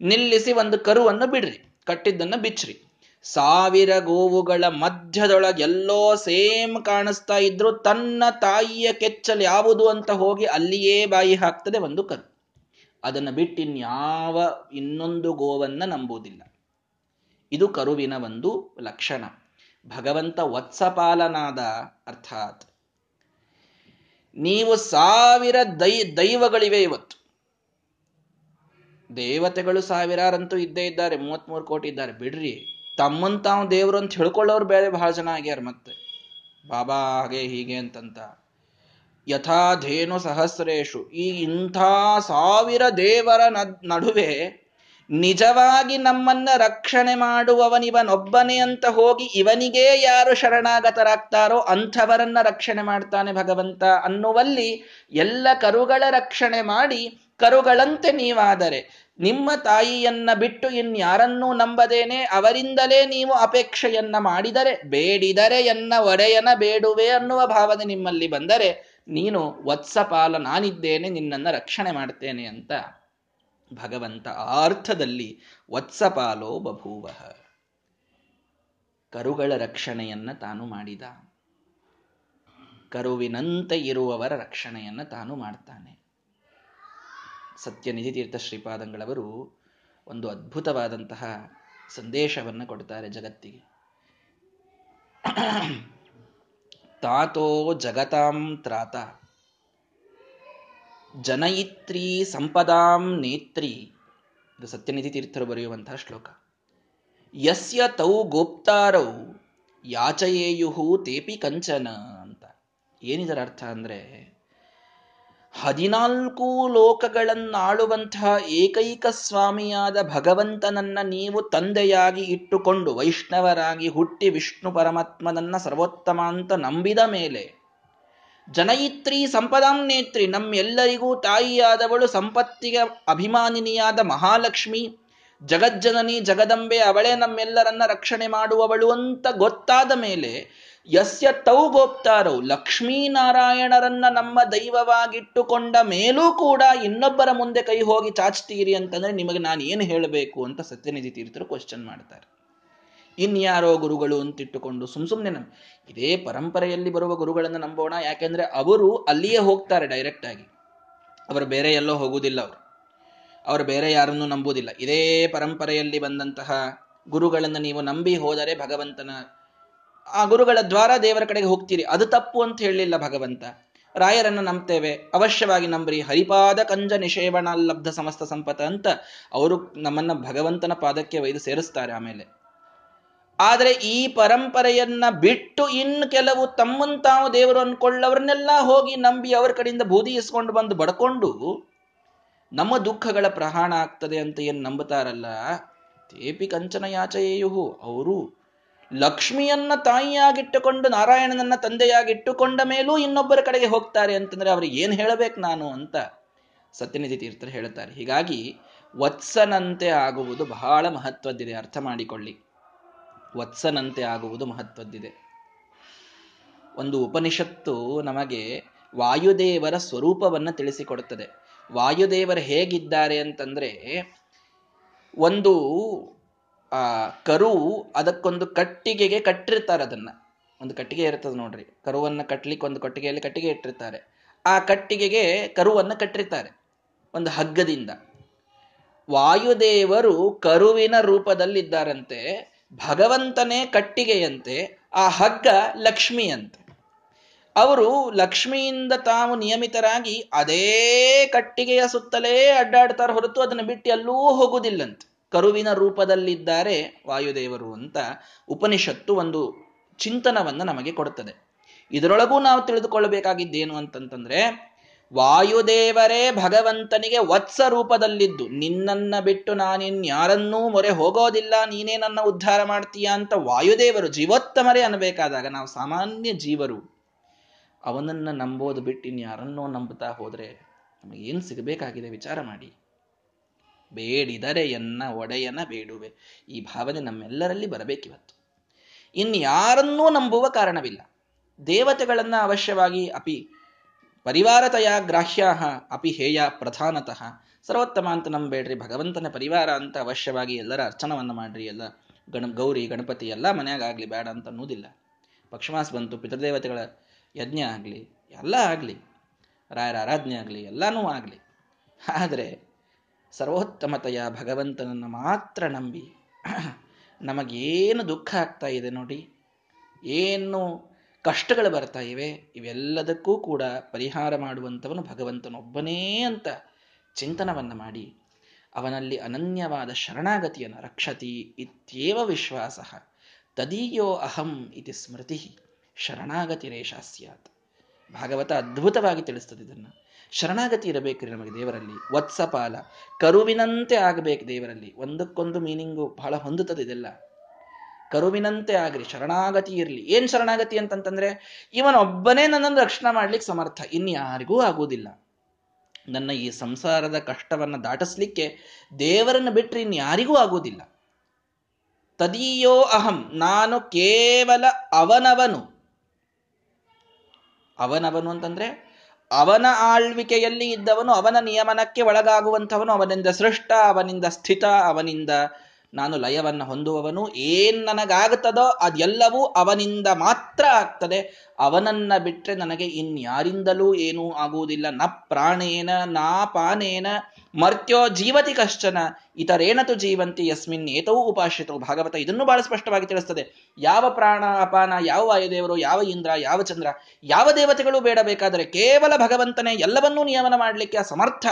A: ನಿಲ್ಲಿಸಿ ಒಂದು ಕರುವನ್ನು ಬಿಡ್ರಿ, ಕಟ್ಟಿದ್ದನ್ನ ಬಿಚ್ಚ್ರಿ. ಸಾವಿರ ಗೋವುಗಳ ಮಧ್ಯದೊಳಗೆ ಎಲ್ಲೋ ಸೇಮ್ ಕಾಣಿಸ್ತಾ ಇದ್ರು ತನ್ನ ತಾಯಿಯ ಕೆಚ್ಚಲ್ ಯಾವುದು ಅಂತ ಹೋಗಿ ಅಲ್ಲಿಯೇ ಬಾಯಿ ಹಾಕ್ತದೆ ಒಂದು ಕರು. ಅದನ್ನು ಬಿಟ್ಟು ಇನ್ಯಾವ ಇನ್ನೊಂದು ಗೋವನ್ನ ನಂಬುವುದಿಲ್ಲ. ಇದು ಕರುವಿನ ಒಂದು ಲಕ್ಷಣ. ಭಗವಂತ ವತ್ಸಪಾಲನಾದ ಅರ್ಥಾತ್. ನೀವು ಸಾವಿರ ದೈ, ದೈವಗಳಿವೆ ಇವತ್ತು. ದೇವತೆಗಳು ಸಾವಿರಾರಂತೂ ಇದ್ದೇ ಇದ್ದಾರೆ, ಮೂವತ್ಮೂರು ಕೋಟಿ ಇದ್ದಾರೆ. ಬಿಡ್ರಿ, ತಮ್ಮನ್ ತಾವು ದೇವರು ಅಂತ ಹೇಳ್ಕೊಳ್ಳೋರು ಬೇರೆ ಬಹಳ ಜನ ಆಗ್ಯಾರ ಮತ್ತೆ. ಬಾಬಾ ಹಾಗೆ ಹೀಗೆ ಅಂತಂತ. ಯಥಾಧೇನು ಸಹಸ್ರೇಶು, ಈ ಇಂಥ ಸಾವಿರ ದೇವರ ನಡುವೆ ನಿಜವಾಗಿ ನಮ್ಮನ್ನ ರಕ್ಷಣೆ ಮಾಡುವವನಿವನೊಬ್ಬನೇ ಅಂತ ಹೋಗಿ ಇವನಿಗೇ ಯಾರು ಶರಣಾಗತರಾಗ್ತಾರೋ ಅಂಥವರನ್ನ ರಕ್ಷಣೆ ಮಾಡ್ತಾನೆ ಭಗವಂತ ಅನ್ನುವಲ್ಲಿ ಎಲ್ಲ ಕರುಗಳ ರಕ್ಷಣೆ ಮಾಡಿ ಕರುಗಳಂತೆ ನೀವಾದರೆ ನಿಮ್ಮ ತಾಯಿಯನ್ನ ಬಿಟ್ಟು ಇನ್ಯಾರನ್ನೂ ನಂಬದೇನೆ ಅವರಿಂದಲೇ ನೀವು ಅಪೇಕ್ಷೆಯನ್ನ ಮಾಡಿದರೆ ಬೇಡಿದರೆ ಎನ್ನ ಒಡೆಯನ ಬೇಡುವೆ ಅನ್ನುವ ಭಾವನೆ ನಿಮ್ಮಲ್ಲಿ ಬಂದರೆ ನೀನು ವತ್ಸಪಾಲ ನಾನಿದ್ದೇನೆ ನಿನ್ನನ್ನು ರಕ್ಷಣೆ ಮಾಡ್ತೇನೆ ಅಂತ. ಭಗವಂತ ಆ ಅರ್ಥದಲ್ಲಿ ವತ್ಸಪಾಲೋ ಬಭೂವ. ಕರುಗಳ ರಕ್ಷಣೆಯನ್ನ ತಾನು ಮಾಡಿದ. ಕರುವಿನಂತೆ ಇರುವವರ ರಕ್ಷಣೆಯನ್ನ ತಾನು ಮಾಡ್ತಾನೆ. ಸತ್ಯನಿಧಿ ತೀರ್ಥ ಶ್ರೀಪಾದಂಗಳವರು ಒಂದು ಅದ್ಭುತವಾದಂತಹ ಸಂದೇಶವನ್ನು ಕೊಡ್ತಾರೆ ಜಗತ್ತಿಗೆ. ತಾತೋ ಜಗತಾಂ ತ್ರಾತ. ಜನಯಿತ್ರಿ ಸಂಪದಾಂ ನೇತ್ರಿ. ಇದು ಸತ್ಯನಿಧಿ ತೀರ್ಥರು ಬರೆಯುವಂತಹ ಶ್ಲೋಕ. ಯಸ್ಯ ತೌ ಗೋಪ್ತಾರೌ ಯಾಚಯೇಯುಹು ತೇಪಿ ಕಂಚನ ಅಂತ. ಏನಿದರ ಅರ್ಥ ಅಂದ್ರೆ, ಹದಿನಾಲ್ಕು ಲೋಕಗಳನ್ನಾಳುವಂತಹ ಏಕೈಕ ಸ್ವಾಮಿಯಾದ ಭಗವಂತನನ್ನ ನೀವು ತಂದೆಯಾಗಿ ಇಟ್ಟುಕೊಂಡು ವೈಷ್ಣವರಾಗಿ ಹುಟ್ಟಿ ವಿಷ್ಣು ಪರಮಾತ್ಮನನ್ನ ಸರ್ವೋತ್ತಮ ಅಂತ ನಂಬಿದ ಮೇಲೆ ಜನಯಿತ್ರಿ ಸಂಪದಾಂ ನೇತ್ರಿ, ನಮ್ಮೆಲ್ಲರಿಗೂ ತಾಯಿಯಾದವಳು ಸಂಪತ್ತಿಗೆ ಅಭಿಮಾನಿನಿಯಾದ ಮಹಾಲಕ್ಷ್ಮಿ. ಜಗಜ್ಜನನಿ ಜಗದಂಬೆ, ಅವಳೇ ನಮ್ಮೆಲ್ಲರನ್ನ ರಕ್ಷಣೆ ಮಾಡುವವಳು ಅಂತ ಗೊತ್ತಾದ ಮೇಲೆ ಯಸ್ಯ ತೌ ಗೋಪ್ತಾರೌ, ಲಕ್ಷ್ಮೀನಾರಾಯಣರನ್ನ ನಮ್ಮ ದೈವವಾಗಿಟ್ಟುಕೊಂಡ ಮೇಲೂ ಕೂಡ ಇನ್ನೊಬ್ಬರ ಮುಂದೆ ಕೈ ಹೋಗಿ ಚಾಚ್ತೀರಿ ಅಂತಂದ್ರೆ ನಿಮಗೆ ನಾನು ಏನು ಹೇಳಬೇಕು ಅಂತ ಸತ್ಯನಿಧಿ ತೀರ್ಥರು ಕ್ವಶನ್ ಮಾಡ್ತಾರೆ. ಇನ್ಯಾರೋ ಗುರುಗಳು ಅಂತಿಟ್ಟುಕೊಂಡು ಸುಮ್ ಸುಮ್ಮನೆ ನಮ್ ಇದೇ ಪರಂಪರೆಯಲ್ಲಿ ಬರುವ ಗುರುಗಳನ್ನು ನಂಬೋಣ. ಯಾಕೆಂದ್ರೆ ಅವರು ಅಲ್ಲಿಯೇ ಹೋಗ್ತಾರೆ ಡೈರೆಕ್ಟ್ ಆಗಿ. ಅವರು ಬೇರೆ ಎಲ್ಲೋ ಹೋಗುವುದಿಲ್ಲ ಅವರು. ಅವರು ಬೇರೆ ಯಾರನ್ನೂ ನಂಬುವುದಿಲ್ಲ ಇದೇ ಪರಂಪರೆಯಲ್ಲಿ ಬಂದಂತಹ ಗುರುಗಳನ್ನು ನೀವು ನಂಬಿ ಹೋದರೆ ಭಗವಂತನ ಆ ಗುರುಗಳ ದ್ವಾರ ದೇವರ ಕಡೆಗೆ ಹೋಗ್ತೀರಿ. ಅದು ತಪ್ಪು ಅಂತ ಹೇಳಲಿಲ್ಲ ಭಗವಂತ. ರಾಯರನ್ನು ನಂಬ್ತೇವೆ. ಅವಶ್ಯವಾಗಿ ನಂಬ್ರಿ. ಹರಿಪಾದ ಕಂಜ ನಿಷೇವಣ ಲಬ್ಧ ಸಮಸ್ತ ಸಂಪತ ಅಂತ ಅವರು ನಮ್ಮನ್ನ ಭಗವಂತನ ಪಾದಕ್ಕೆ ವೈದು ಸೇರಿಸ್ತಾರೆ ಆಮೇಲೆ. ಆದರೆ ಈ ಪರಂಪರೆಯನ್ನ ಬಿಟ್ಟು ಇನ್ನು ಕೆಲವು ತಮ್ಮನ್ನು ತಾವು ದೇವರು ಅನ್ಕೊಳ್ಳವ್ರನ್ನೆಲ್ಲ ಹೋಗಿ ನಂಬಿ ಅವರ ಕಡೆಯಿಂದ ಬೂದಿ ಇಸ್ಕೊಂಡು ಬಂದು ಬಡ್ಕೊಂಡು ನಮ್ಮ ದುಃಖಗಳ ಪ್ರಹಾಣ ಆಗ್ತದೆ ಅಂತ ಏನು ನಂಬುತ್ತಾರಲ್ಲ? ತೇಪಿ ಕಂಚನ ಯಾಚೆಯು ಅವರು ಲಕ್ಷ್ಮಿಯನ್ನ ತಾಯಿಯಾಗಿಟ್ಟುಕೊಂಡು ನಾರಾಯಣನನ್ನ ತಂದೆಯಾಗಿಟ್ಟುಕೊಂಡ ಮೇಲೂ ಇನ್ನೊಬ್ಬರ ಕಡೆಗೆ ಹೋಗ್ತಾರೆ ಅಂತಂದ್ರೆ ಅವ್ರಿಗೆ ಏನ್ ಹೇಳಬೇಕು ನಾನು ಅಂತ ಸತ್ಯನಿಧಿ ತೀರ್ಥರು ಹೇಳುತ್ತಾರೆ. ಹೀಗಾಗಿ ವತ್ಸನಂತೆ ಆಗುವುದು ಬಹಳ ಮಹತ್ವದ್ದಿದೆ. ಅರ್ಥ ಮಾಡಿಕೊಳ್ಳಿ. ವತ್ಸನಂತೆ ಆಗುವುದು ಮಹತ್ವದ್ದಿದೆ. ಒಂದು ಉಪನಿಷತ್ತು ನಮಗೆ ವಾಯುದೇವರ ಸ್ವರೂಪವನ್ನು ತಿಳಿಸಿಕೊಡುತ್ತದೆ. ವಾಯುದೇವರು ಹೇಗಿದ್ದಾರೆ ಅಂತಂದ್ರೆ, ಒಂದು, ಆ, ಕರು ಅದಕ್ಕೊಂದು ಕಟ್ಟಿಗೆಗೆ ಕಟ್ಟಿರ್ತಾರೆ ಅದನ್ನ. ಒಂದು ಕಟ್ಟಿಗೆ ಇರ್ತದೆ ನೋಡ್ರಿ. ಕರುವನ್ನ ಕಟ್ಟಲಿಕ್ಕೆ ಒಂದು ಕಟ್ಟಿಗೆಯಲ್ಲಿ ಕಟ್ಟಿಗೆ ಇಟ್ಟಿರ್ತಾರೆ. ಆ ಕಟ್ಟಿಗೆಗೆ ಕರುವನ್ನ ಕಟ್ಟಿರ್ತಾರೆ. ಒಂದು ಹಗ್ಗದಿಂದ. ವಾಯುದೇವರು ಕರುವಿನ ರೂಪದಲ್ಲಿದ್ದಾರಂತೆ. ಭಗವಂತನೇ ಕಟ್ಟಿಗೆಯಂತೆ, ಆ ಹಗ್ಗ ಲಕ್ಷ್ಮಿಯಂತೆ. ಅವರು ಲಕ್ಷ್ಮಿಯಿಂದ ತಾವು ನಿಯಮಿತರಾಗಿ ಅದೇ ಕಟ್ಟಿಗೆಯ ಸುತ್ತಲೇ ಅಡ್ಡಾಡ್ತಾರೆ ಹೊರತು ಅದನ್ನು ಬಿಟ್ಟು ಎಲ್ಲೂ ಹೋಗುವುದಿಲ್ಲಂತೆ. ಕರುವಿನ ರೂಪದಲ್ಲಿದ್ದಾರೆ ವಾಯುದೇವರು ಅಂತ ಉಪನಿಷತ್ತು ಒಂದು ಚಿಂತನವನ್ನು ನಮಗೆ ಕೊಡುತ್ತದೆ ಇದರೊಳಗೂ ನಾವು ತಿಳಿದುಕೊಳ್ಳಬೇಕಾಗಿದ್ದೇನು ಅಂತಂತಂದ್ರೆ ವಾಯುದೇವರೇ ಭಗವಂತನಿಗೆ ವತ್ಸ ರೂಪದಲ್ಲಿದ್ದು, ನಿನ್ನನ್ನ ಬಿಟ್ಟು ನಾನಿನ್ಯಾರನ್ನೂ ಮೊರೆ ಹೋಗೋದಿಲ್ಲ, ನೀನೇ ನನ್ನ ಉದ್ಧಾರ ಮಾಡ್ತೀಯ ಅಂತ ವಾಯುದೇವರು ಜೀವೋತ್ತಮರೇ ಅನ್ಬೇಕಾದಾಗ ನಾವು ಸಾಮಾನ್ಯ ಜೀವರು. ಅವನನ್ನ ನಂಬೋದು ಬಿಟ್ಟು ಇನ್ಯಾರನ್ನೋ ನಂಬುತ್ತಾ ಹೋದ್ರೆ ನಮಗೇನು ಸಿಗಬೇಕಾಗಿದೆ ವಿಚಾರ ಮಾಡಿ. ಬೇಡಿದರೆ ಎನ್ನ ಒಡೆಯನ ಬೇಡುವೆ. ಈ ಭಾವನೆ ನಮ್ಮೆಲ್ಲರಲ್ಲಿ ಬರಬೇಕಿವತ್ತು. ಇನ್ಯಾರನ್ನೂ ನಂಬುವ ಕಾರಣವಿಲ್ಲ. ದೇವತೆಗಳನ್ನ ಅವಶ್ಯವಾಗಿ ಅಪಿ ಪರಿವಾರತಯ ಗ್ರಾಹ್ಯ ಅಪಿ ಹೇಯ ಪ್ರಧಾನತಃ. ಸರ್ವೋತ್ತಮ ಅಂತ ನಂಬೇಡ್ರಿ ಭಗವಂತನ ಪರಿವಾರ ಅಂತ ಅವಶ್ಯವಾಗಿ ಎಲ್ಲರ ಅರ್ಚನವನ್ನು ಮಾಡ್ರಿ ಎಲ್ಲ. ಗಣ ಗೌರಿ, ಗಣಪತಿ ಎಲ್ಲ ಮನೆಯಾಗಲಿ ಬೇಡ ಅಂತ ಅನ್ನೋದಿಲ್ಲ ಪಕ್ಷಮಾಸ ಬಂತು, ಪಿತೃದೇವತೆಗಳ ಯಜ್ಞ ಆಗಲಿ, ಎಲ್ಲ ಆಗಲಿ ರಾಯರ ಆರಾಧನೆ ಆಗಲಿ, ಎಲ್ಲನೂ ಆಗಲಿ. ಆದರೆ ಸರ್ವೋತ್ತಮತೆಯ ಭಗವಂತನನ್ನು ಮಾತ್ರ ನಂಬಿ [CLEARS THROAT] ನಮಗೇನು ದುಃಖ ಆಗ್ತಾ ಇದೆ ನೋಡಿ. ಏನು ಕಷ್ಟಗಳು ಬರ್ತಾ ಇವೆ, ಇವೆಲ್ಲದಕ್ಕೂ ಕೂಡ ಪರಿಹಾರ ಮಾಡುವಂಥವನು ಭಗವಂತನೊಬ್ಬನೇ ಅಂತ ಚಿಂತನವನ್ನು ಮಾಡಿ, ಅವನಲ್ಲಿ ಅನನ್ಯವಾದ ಶರಣಾಗತಿಯನ್ನು ರಕ್ಷತಿ ಇತ್ಯೇವ ವಿಶ್ವಾಸ, ತದೀಯೋ ಅಹಂ ಇತಿ ಸ್ಮೃತಿ, ಶರಣಾಗತಿ ರೇಷಾ ಸ್ಯಾತ್. ಭಾಗವತ ಅದ್ಭುತವಾಗಿ ತಿಳಿಸ್ತದೆ ಇದನ್ನು. ಶರಣಾಗತಿ ಇರಬೇಕ್ರಿ ನಮಗೆ ದೇವರಲ್ಲಿ, ವತ್ಸಪಾಲ, ಕರುವಿನಂತೆ ಆಗಬೇಕು ದೇವರಲ್ಲಿ, ಒಂದಕ್ಕೊಂದು ಮೀನಿಂಗು ಬಹಳ ಹೊಂದುತ್ತದೆ ಇದೆಲ್ಲ. ಕರುವಿನಂತೆ ಆಗಲಿ ಶರಣಾಗತಿ ಇರಲಿ. ಏನ್ ಶರಣಾಗತಿ ಅಂತಂತಂದ್ರೆ, ಇವನೊಬ್ಬನೇ ನನ್ನನ್ನು ರಕ್ಷಣೆ ಮಾಡ್ಲಿಕ್ಕೆ ಸಮರ್ಥ. ಇನ್ಯಾರಿಗೂ ಆಗುವುದಿಲ್ಲ. ನನ್ನ ಈ ಸಂಸಾರದ ಕಷ್ಟವನ್ನ ದಾಟಿಸ್ಲಿಕ್ಕೆ ದೇವರನ್ನು ಬಿಟ್ಟರೆ ಇನ್ಯಾರಿಗೂ ಆಗುವುದಿಲ್ಲ. ತದೀಯೋ ಅಹಂ, ನಾನು ಕೇವಲ ಅವನವನು. ಅವನವನು ಅಂತಂದ್ರೆ, ಅವನ ಆಳ್ವಿಕೆಯಲ್ಲಿ ಇದ್ದವನು, ಅವನ ನಿಯಮನಕ್ಕೆ ಒಳಗಾಗುವಂಥವನು, ಅವನಿಂದ ಸೃಷ್ಟ, ಅವನಿಂದ ಸ್ಥಿತ, ಅವನಿಂದ ನಾನು ಲಯವನ್ನು ಹೊಂದುವವನು ಏನ್ ನನಗಾಗುತ್ತದೋ ಅದೆಲ್ಲವೂ ಅವನಿಂದ ಮಾತ್ರ ಆಗ್ತದೆ. ಅವನನ್ನ ಬಿಟ್ಟರೆ ನನಗೆ ಇನ್ಯಾರಿಂದಲೂ ಏನೂ ಆಗುವುದಿಲ್ಲ. ನ ಪ್ರಾಣೇನ, ನಾ ಪಾನೇನ, ಮರ್ತ್ಯೋ ಜೀವತಿ ಕಶ್ಚನ ಇತರೇನತು ಜೀವಂತಿ ಯಸ್ಮಿನ್ ಏತವು ಉಪಾಶ್ರಿತವು ಭಾಗವತ ಇದನ್ನು ಬಹಳ ಸ್ಪಷ್ಟವಾಗಿ ತಿಳಿಸ್ತದೆ. ಯಾವ ಪ್ರಾಣ, ಅಪಾನ, ಯಾವ ವಾಯುದೇವರು, ಯಾವ ಇಂದ್ರ, ಯಾವ ಚಂದ್ರ, ಯಾವ ದೇವತೆಗಳು ಬೇಡಬೇಕಾದರೆ ಕೇವಲ ಭಗವಂತನೇ ಎಲ್ಲವನ್ನೂ ನಿಯಮನ ಮಾಡಲಿಕ್ಕೆ ಸಮರ್ಥ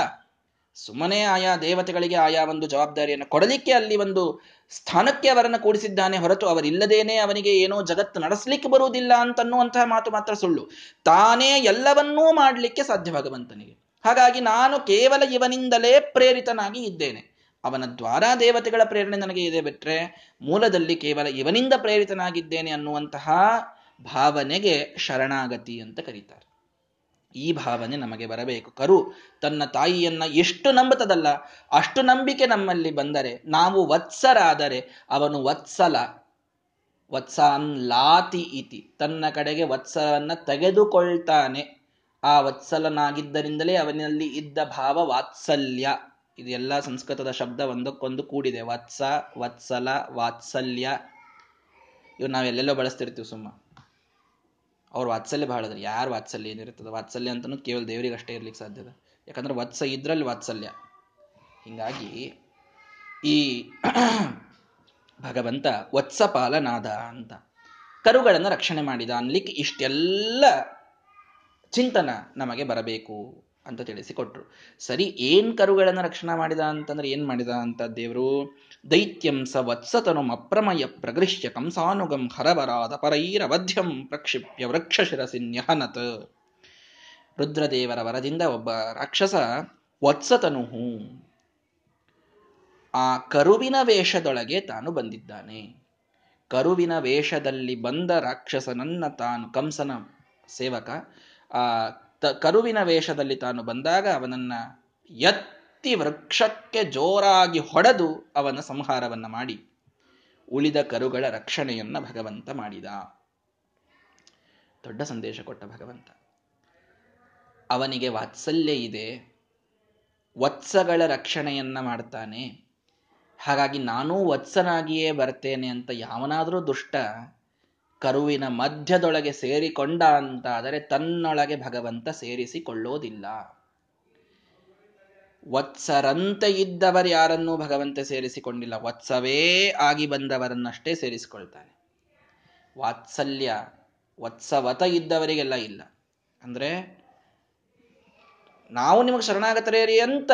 A: ಸುಮ್ಮನೆ ಆಯಾ ದೇವತೆಗಳಿಗೆ ಆಯಾ ಒಂದು ಜವಾಬ್ದಾರಿಯನ್ನು ಕೊಡಲಿಕ್ಕೆ ಅಲ್ಲಿ ಒಂದು ಸ್ಥಾನಕ್ಕೆ ಅವರನ್ನು ಕೂಡಿಸಿದ್ದಾನೆ ಹೊರತು ಅವರಿಲ್ಲದೇನೆ ಅವನಿಗೆ ಏನೋ ಜಗತ್ತು ನಡೆಸಲಿಕ್ಕೆ ಬರುವುದಿಲ್ಲ ಅಂತನ್ನುವಂತಹ ಮಾತು ಮಾತ್ರ ಸುಳ್ಳು. ತಾನೇ ಎಲ್ಲವನ್ನೂ ಮಾಡಲಿಕ್ಕೆ ಸಾಧ್ಯ ಭಗವಂತನಿಗೆ ಹಾಗಾಗಿ ನಾನು ಕೇವಲ ಇವನಿಂದಲೇ ಪ್ರೇರಿತನಾಗಿ ಇದ್ದೇನೆ. ಅವನ ದ್ವಾರ ದೇವತೆಗಳ ಪ್ರೇರಣೆ ನನಗೆ ಇದೆ ಬಿಟ್ರೆ ಮೂಲದಲ್ಲಿ ಕೇವಲ ಇವನಿಂದ ಪ್ರೇರಿತನಾಗಿದ್ದೇನೆ ಅನ್ನುವಂತಹ ಭಾವನೆಗೆ ಶರಣಾಗತಿ ಅಂತ ಕರೀತಾರೆ. ಈ ಭಾವನೆ ನಮಗೆ ಬರಬೇಕು. ಕರು, ತನ್ನ ತಾಯಿಯನ್ನ ಎಷ್ಟು ನಂಬುತ್ತದಲ್ಲ, ಅಷ್ಟು ನಂಬಿಕೆ ನಮ್ಮಲ್ಲಿ ಬಂದರೆ ನಾವು ವತ್ಸರಾದರೆ ಅವನು ವತ್ಸಲ. ವತ್ಸಾನ್ ಲಾತಿ ಇತಿ, ತನ್ನ ಕಡೆಗೆ ವತ್ಸಲನ್ನ ತೆಗೆದುಕೊಳ್ತಾನೆ. ಆ ವತ್ಸಲನಾಗಿದ್ದರಿಂದಲೇ ಅವನಲ್ಲಿ ಇದ್ದ ಭಾವ ವಾತ್ಸಲ್ಯ. ಇದೆಲ್ಲ ಸಂಸ್ಕೃತದ ಶಬ್ದ ಒಂದಕ್ಕೊಂದು ಕೂಡಿದೆ. ವತ್ಸ, ವತ್ಸಲ, ವಾತ್ಸಲ್ಯ. ಇವು ನಾವೆಲ್ಲೆಲ್ಲೋ ಬಳಸ್ತಿರ್ತೀವಿ ಸುಮ್ಮ. ಅವ್ರ ವಾತ್ಸಲ್ಯ ಬಹಳ ಅದ್ರಿ. ಯಾರು ವಾತ್ಸಲ್ಯ ಏನಿರ್ತದೆ ವಾತ್ಸಲ್ಯ ಅಂತನೂ ಕೇವಲ ದೇವರಿಗೆ ಅಷ್ಟೇ ಇರ್ಲಿಕ್ಕೆ ಸಾಧ್ಯದ ಯಾಕಂದ್ರೆ ವತ್ಸ ಇದ್ರಲ್ಲಿ ವಾತ್ಸಲ್ಯ. ಹಿಂಗಾಗಿ ಈ [CLEARS THROAT] ಭಗವಂತ ವತ್ಸಪಾಲನಾದ ಅಂತ ಕರುಗಳನ್ನು ರಕ್ಷಣೆ ಮಾಡಿದ ಅನ್ಲಿಕ್ಕೆ ಇಷ್ಟೆಲ್ಲ ಚಿಂತನ ನಮಗೆ ಬರಬೇಕು. ಅಂತ ತಿಳಿಸಿಕೊಟ್ರು. ಸರಿ, ಏನ್ ಕರುಗಳನ್ನು ರಕ್ಷಣೆ ಮಾಡಿದ ಅಂತಂದ್ರೆ ಏನ್ ಮಾಡಿದ ಅಂತ ದೇವರು? ದೈತ್ಯಂ ಸ ವತ್ಸತನು ಅಪ್ರಮಯ ಪ್ರಗೃಶ್ಯ ಕಂಸಾನುಗಂ ಹರವರಾದ ಪರೈರವಧ್ಯಂ ಪ್ರಕ್ಷಿಪ್ಯ ವೃಕ್ಷ ಶಿರಸಿನ್ಯಹನತ್ ರುದ್ರದೇವರ ವರದಿಂದ ಒಬ್ಬ ರಾಕ್ಷಸ ವತ್ಸತನು ಆ ಕರುವಿನ ವೇಷದೊಳಗೆ ತಾನು ಬಂದಿದ್ದಾನೆ. ಕರುವಿನ ವೇಷದಲ್ಲಿ ಬಂದ ರಾಕ್ಷಸನನ್ನ ತಾನು ಕಂಸನ ಸೇವಕ, ಆ ಕರುವಿನ ವೇಷದಲ್ಲಿ ತಾನು ಬಂದಾಗ ಅವನನ್ನ ಎತ್ತಿ ವೃಕ್ಷಕ್ಕೆ ಜೋರಾಗಿ ಹೊಡೆದು ಅವನ ಸಂಹಾರವನ್ನ ಮಾಡಿ. ಉಳಿದ ಕರುಗಳ ರಕ್ಷಣೆಯನ್ನ ಭಗವಂತ ಮಾಡಿದ. ದೊಡ್ಡ ಸಂದೇಶ ಕೊಟ್ಟ ಭಗವಂತ. ಅವನಿಗೆ ವಾತ್ಸಲ್ಯ ಇದೆ. ವತ್ಸಗಳ ರಕ್ಷಣೆಯನ್ನ ಮಾಡ್ತಾನೆ. ಹಾಗಾಗಿ ನಾನೂ ವತ್ಸನಾಗಿಯೇ ಬರ್ತೇನೆ ಅಂತ ಯಾವನಾದರೂ ದುಷ್ಟ ಕರುವಿನ ಮಧ್ಯದೊಳಗೆ ಸೇರಿಕೊಂಡ ಅಂತಾದರೆ ತನ್ನೊಳಗೆ ಭಗವಂತ ಸೇರಿಸಿಕೊಳ್ಳೋದಿಲ್ಲ. ವತ್ಸರಂತೆ ಇದ್ದವರು ಯಾರನ್ನೂ ಭಗವಂತ ಸೇರಿಸಿಕೊಂಡಿಲ್ಲ. ವತ್ಸವೇ ಆಗಿ ಬಂದವರನ್ನಷ್ಟೇ ಸೇರಿಸಿಕೊಳ್ತಾನೆ. ವಾತ್ಸಲ್ಯ ವತ್ಸವತ ಇದ್ದವರಿಗೆಲ್ಲ ಇಲ್ಲ. ಅಂದ್ರೆ ನಾವು ನಿಮಗೆ ಶರಣಾಗತರೇರಿ ಅಂತ